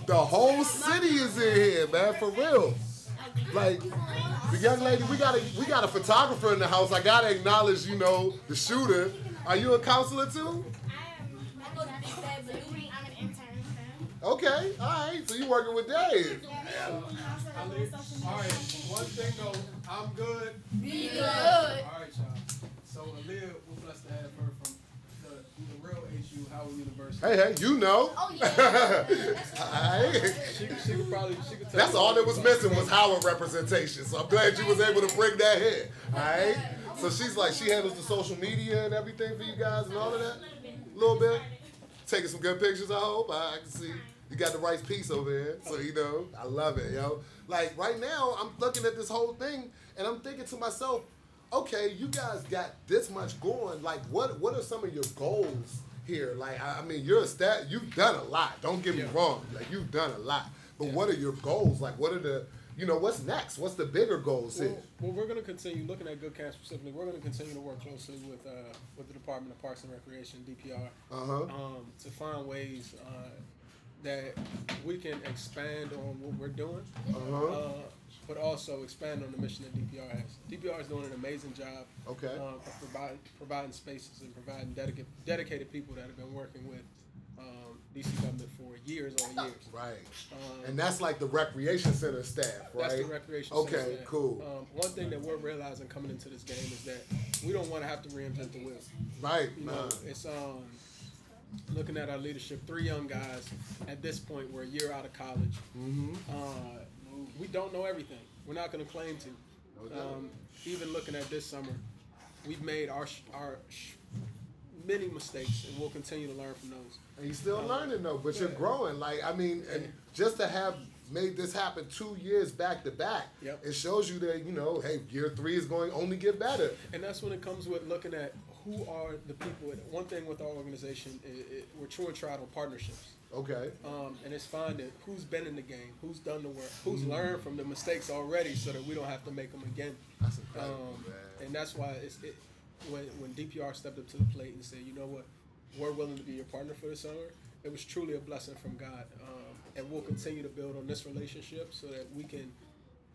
the whole city is in here, man, for real. Like the young lady, we got a we got a photographer in the house. I gotta acknowledge, you know, the shooter. Are you a counselor too? Okay, all right. So you working with Dave? All right, one thing though, I'm good. Be good. All right, y'all. So Aaliyah, we're blessed to have her from the, the real HU Howard University. Hey, hey, you know. Oh, yeah. <laughs> all right. She, she could probably she could tell That's you all that was missing was Howard representation. So I'm glad you was able to bring that here. All right. So she's like she handles the social media and everything for you guys and all of that. A little bit. Taking some good pictures. I hope. I, I can see you got the right piece over here. So you know, I love it, yo. Like right now, I'm looking at this whole thing and I'm thinking to myself, okay, you guys got this much going. Like, what what are some of your goals here? Like, I, I mean, you're a stat. You've done a lot. Don't get me Yeah. wrong. Like, you've done a lot. But what are your goals? Like, what are the you know, what's next? What's the bigger goals here? Well, well, we're going to continue looking at Good Camp specifically. We're going to continue to work closely with uh, with the Department of Parks and Recreation (DPR) Uh-huh. um, to find ways uh, that we can expand on what we're doing, Uh-huh. uh, but also expand on the mission that DPR has. DPR is doing an amazing job Okay. uh, of providing providing spaces and providing dedicated dedicated people that have been working with um, DC government for years on years. Right. Um, And that's like the recreation center staff, right? That's the recreation. Okay, center staff. cool. Um, one thing that we're realizing coming into this game is that we don't want to have to reinvent the wheel. Right, You man. know, it's um, looking at our leadership. Three young guys at this point. We're a year out of college. Mm-hmm. Uh, we don't know everything. We're not going to claim to. Um, even looking at this summer, we've made our our many mistakes, and we'll continue to learn from those. And you're still Um, learning though, but you're growing. Like I mean, and just to have made this happen two years back to back, Yep. it shows you that you know, hey, year three is going only get better. And that's when it comes with looking at who are the people. One thing with our organization, is it, we're true and tried on partnerships. Okay. Um, and it's finding who's been in the game, who's done the work, who's Mm-hmm. learned from the mistakes already, so that we don't have to make them again. That's incredible, Um, man. and that's why it's it, when when DPR stepped up to the plate and said, you know what, we're willing to be your partner for the summer. It was truly a blessing from God, um, and we'll continue to build on this relationship so that we can.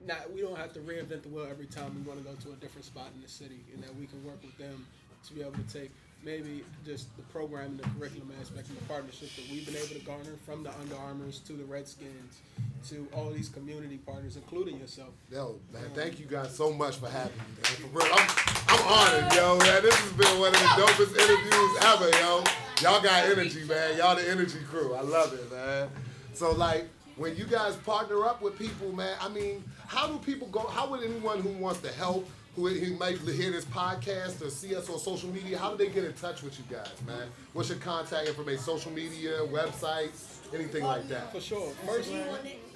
Not, we don't have to reinvent the wheel every time we want to go to a different spot in the city, and that we can work with them to be able to take maybe just the program and the curriculum aspect and the partnership that we've been able to garner from the Under Armours to the Redskins to all these community partners, including yourself. Yo, man, thank you guys so much for having me, man. For real, I'm, I'm honored, yo, man. This has been one of the dopest interviews ever, yo. Y'all got energy, man. Y'all the energy crew. I love it, man. So, like, when you guys partner up with people, man, I mean, how do people go? How would anyone who wants to help, who, who might hear this podcast or see us on social media, how do they get in touch with you guys, man? What's your contact information? Social media, websites, anything like that? For sure. First,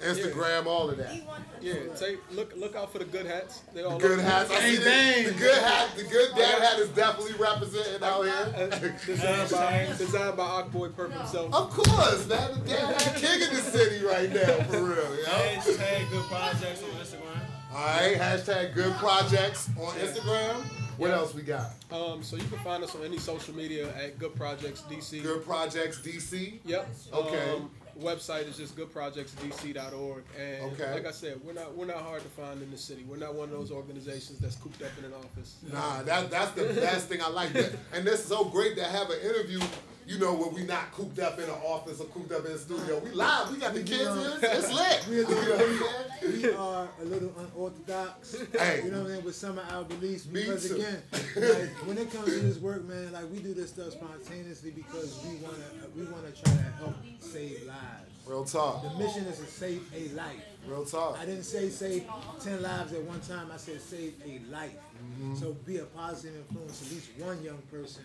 Instagram, all of that. yeah, take look look out for the good hats. They all The good hats. I see the, the good hat. The good dad hat is definitely represented out here. Uh, designed by designed by Akboy Perp himself. Of course, man. The dad hat king in the city right now, for real. Yo. Hashtag good projects on Instagram. All right. Hashtag good projects on Instagram. What else we got? Um, so you can find us on any social media at Good Projects DC. Good projects DC. Yep. Okay. Um, website is just goodprojectsdc.org, and Okay. like I said, we're not we're not hard to find in the city. We're not one of those organizations that's cooped up in an office. Nah, that that's the <laughs> best thing I like. That, and this is so great to have an interview you know, where we not cooped up in an office or cooped up in a studio. We live. We got the kids here. It's, it's lit. We, You know what I'm saying? we are a little unorthodox. Hey. You know what I'm saying? With some of our beliefs. Me Because again, like, when it comes to this work, man, like we do this stuff spontaneously because we wanna we wanna try to help save lives. Real talk. The mission is to save a life. Real talk. I didn't say save 10 lives at one time. I said save a life. Mm-hmm. So be a positive influence, at least one young person,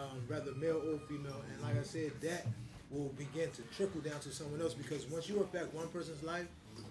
um, whether male or female. And like I said, that will begin to trickle down to someone else because once you affect one person's life,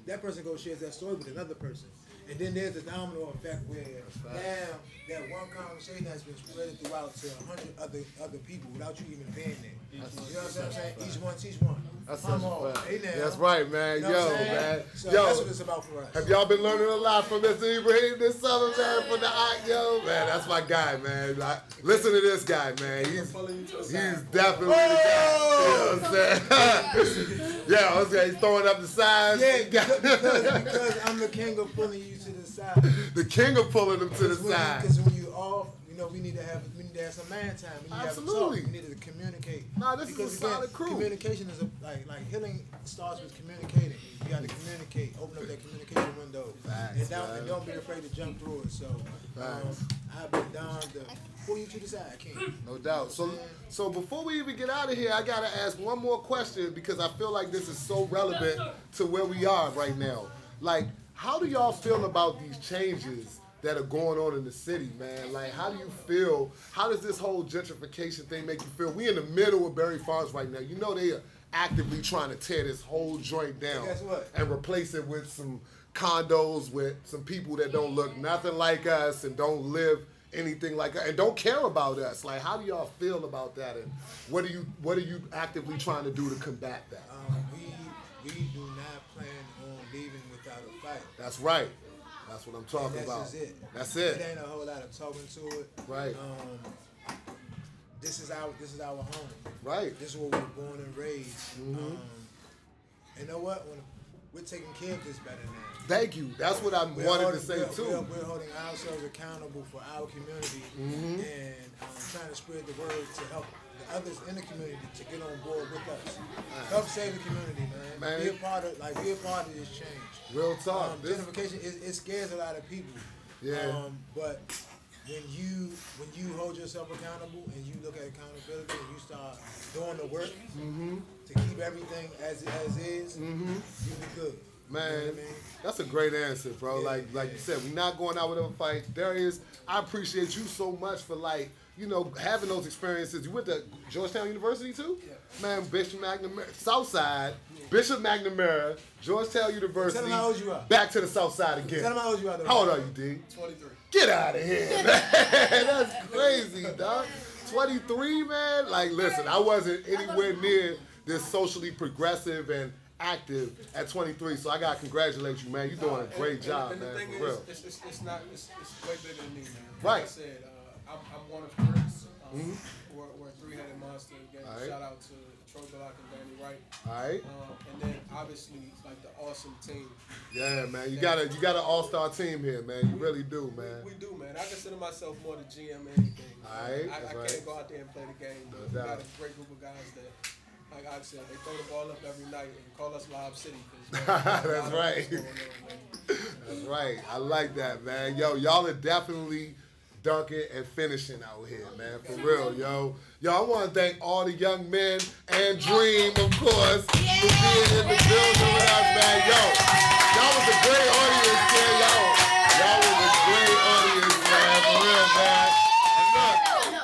that person goes shares that story with another person. And then there's the domino effect where now that one conversation has been spread throughout to a hundred other other people without you even being there. You know what I'm saying? Each one teach one. That's such a fact. Hey now. That's right, man. You know what Yo, I'm saying? man. So Yo. that's what it's about for us. Have y'all been learning a lot from Mr. Ibrahim this summer, man? From the Ike, yo, man. That's my guy, man. Like, listen to this guy, man. He's he's definitely the guy. Oh! You know what I'm saying? <laughs> yeah, I was saying he's throwing up the signs. Yeah, because, because, I'm the king of pulling you to the side. the king of pulling them to the Because when, side. Because when you off, know, we need to have we need to have some man time. We need Absolutely. to have a talk. We need to communicate. Nah, this is because a solid crew. Communication is a, like like healing starts with communicating. You got to communicate. Open up that communication window, Facts, and don't and don't be afraid to jump through it. So um, I've been down to pull you to the side, King. No doubt. So, so before we even get out of here, I gotta ask one more question because I feel like this is so relevant to where we are right now. Like, how do y'all feel about these changes that are going on in the city, man? Like, how do you feel? How does this whole gentrification thing make you feel? We in the middle of Barry Farms right now. You know they are actively trying to tear this whole joint down and replace it with some condos with some people that don't look nothing like us and don't live anything like us and don't care about us. Like, how do y'all feel about that? And what are you what are you actively trying to do to combat that? Um, we we do not plan on leaving without a fight. That's right. That's what I'm talking That's about. just it. That's It it. ain't a whole lot of talking to it. Right. Um, this is our this is our home. Right. This is where we were born and raised. Mm-hmm. Um, you know what? When we're taking care of this better now. Thank you. That's what I We're wanted holding- to say we're, too. We're, we're holding ourselves accountable for our community Mm-hmm. and um, trying to spread the word to help others in the community to get on board with us. Help save the community, man. Man. Be a part of like be a part of this change. Real talk. Um, This- gentrification it, it scares a lot of people. Yeah. Um, but when you when you hold yourself accountable and you look at accountability and you start doing the work Mm-hmm. to keep everything as as is, you be good. You know Man, I mean? that's a great answer, bro. Yeah, like like you said, we're not going out with a fight. Darius, I appreciate you so much for like, you know, having those experiences. You went to Georgetown University too? Man, Bishop McNamara, Southside, Bishop McNamara, Georgetown University. Tell 'em how old you are. Back to the South Side again. Tell them how old you are. though. How old are you, D? 23. Get out of here, man. <laughs> That's crazy, dog. 23, man. Like, listen, I wasn't anywhere near this socially progressive and active at 23, so I gotta congratulate you, man. You're doing a great job, man, for real. It's, it's, it's not. It's, it's way bigger than me, man. Right. Like I said, uh, I'm, I'm one of Kurt's. Um, We're, we're a three-headed monster. Again, Mm-hmm. Right. shout out to Troy Bullock and Danny Wright. All right, Um, and then obviously like the awesome team. yeah, man. You got a you got an all-star team here, man. You really do, man. We, we do, man. I consider myself more the GM than anything. All right, I, I can't right. go out there and play the game, but No we got a great group of guys that, like I said, they throw the ball up every night and call us Lob City. man, there's <laughs> a lot That's right. on. That's right. I like that, man. Yo, y'all are definitely dunking and finishing out here, man. For real, yo. Yo, I want to thank all the young men and Dream, of course, for being in the building with us, man. Yo, y'all was a great audience, man. Y'all, y'all was a great audience, man. For real, man.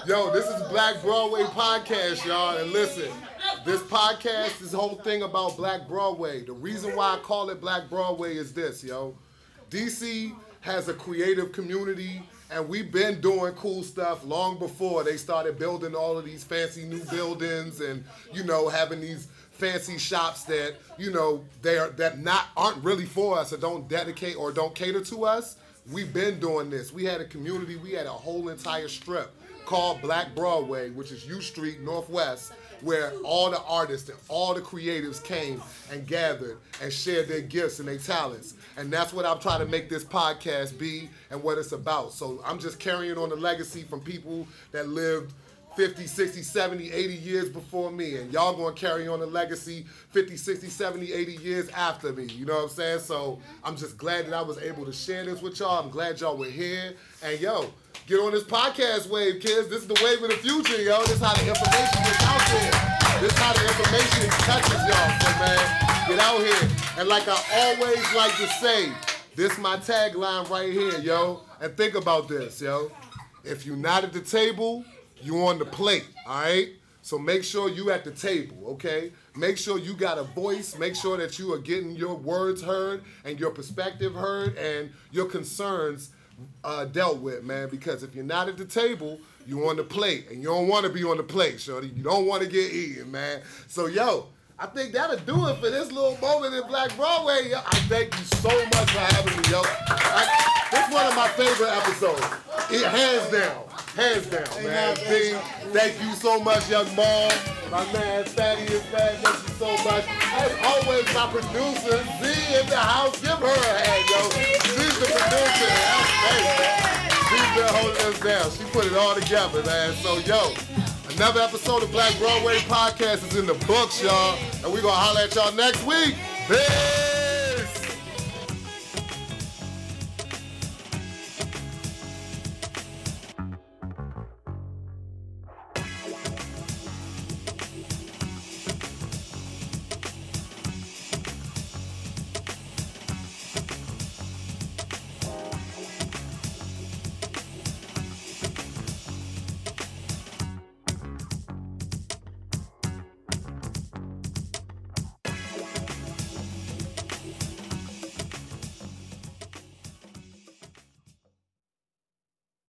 Yo, this is Black Broadway Podcast, y'all. And listen, this podcast, this whole thing about Black Broadway. The reason why I call it Black Broadway is this, yo. DC has a creative community, and we've been doing cool stuff long before they started building all of these fancy new buildings and, you know, having these fancy shops that, you know, they are that not aren't really for us or don't dedicate or don't cater to us. We've been doing this. We had a community, we had a whole entire strip called Black Broadway, which is U Street Northwest, where all the artists and all the creatives came and gathered and shared their gifts and their talents. And that's what I'm trying to make this podcast be and what it's about. So I'm just carrying on the legacy from people that lived 50, 60, 70, 80 years before me. And y'all gonna carry on the legacy 50, 60, 70, 80 years after me. You know what I'm saying? So I'm just glad that I was able to share this with y'all. I'm glad y'all were here. And yo, get on this podcast wave, kids. This is the wave of the future, yo. This is how the information gets out there. This is how the information touches y'all. So man, get out here. And like I always like to say, this my tagline right here, yo. And think about this, yo. If you're not at the table, you on the plate, all right? So make sure you at the table, okay? Make sure you got a voice. Make sure that you are getting your words heard and your perspective heard and your concerns uh, dealt with, man. Because if you're not at the table, you on the plate, and you don't want to be on the plate, shorty. You don't want to get eaten, man. So yo, I think that'll do it for this little moment in Black Broadway. Yo, I thank you so much for having me, yo. I, this one of my favorite episodes. It hands down. Hands down, man. B, thank you so much, young mom. My man Thaddeus, man, thank you so much. As always, my producer, Z in the house. Give her a hand, yo. She's the producer. That's She's been holding us down. She put it all together, man. So, yo, another episode of Black Broadway Podcast is in the books, y'all. And we're going to holler at y'all next week. Peace!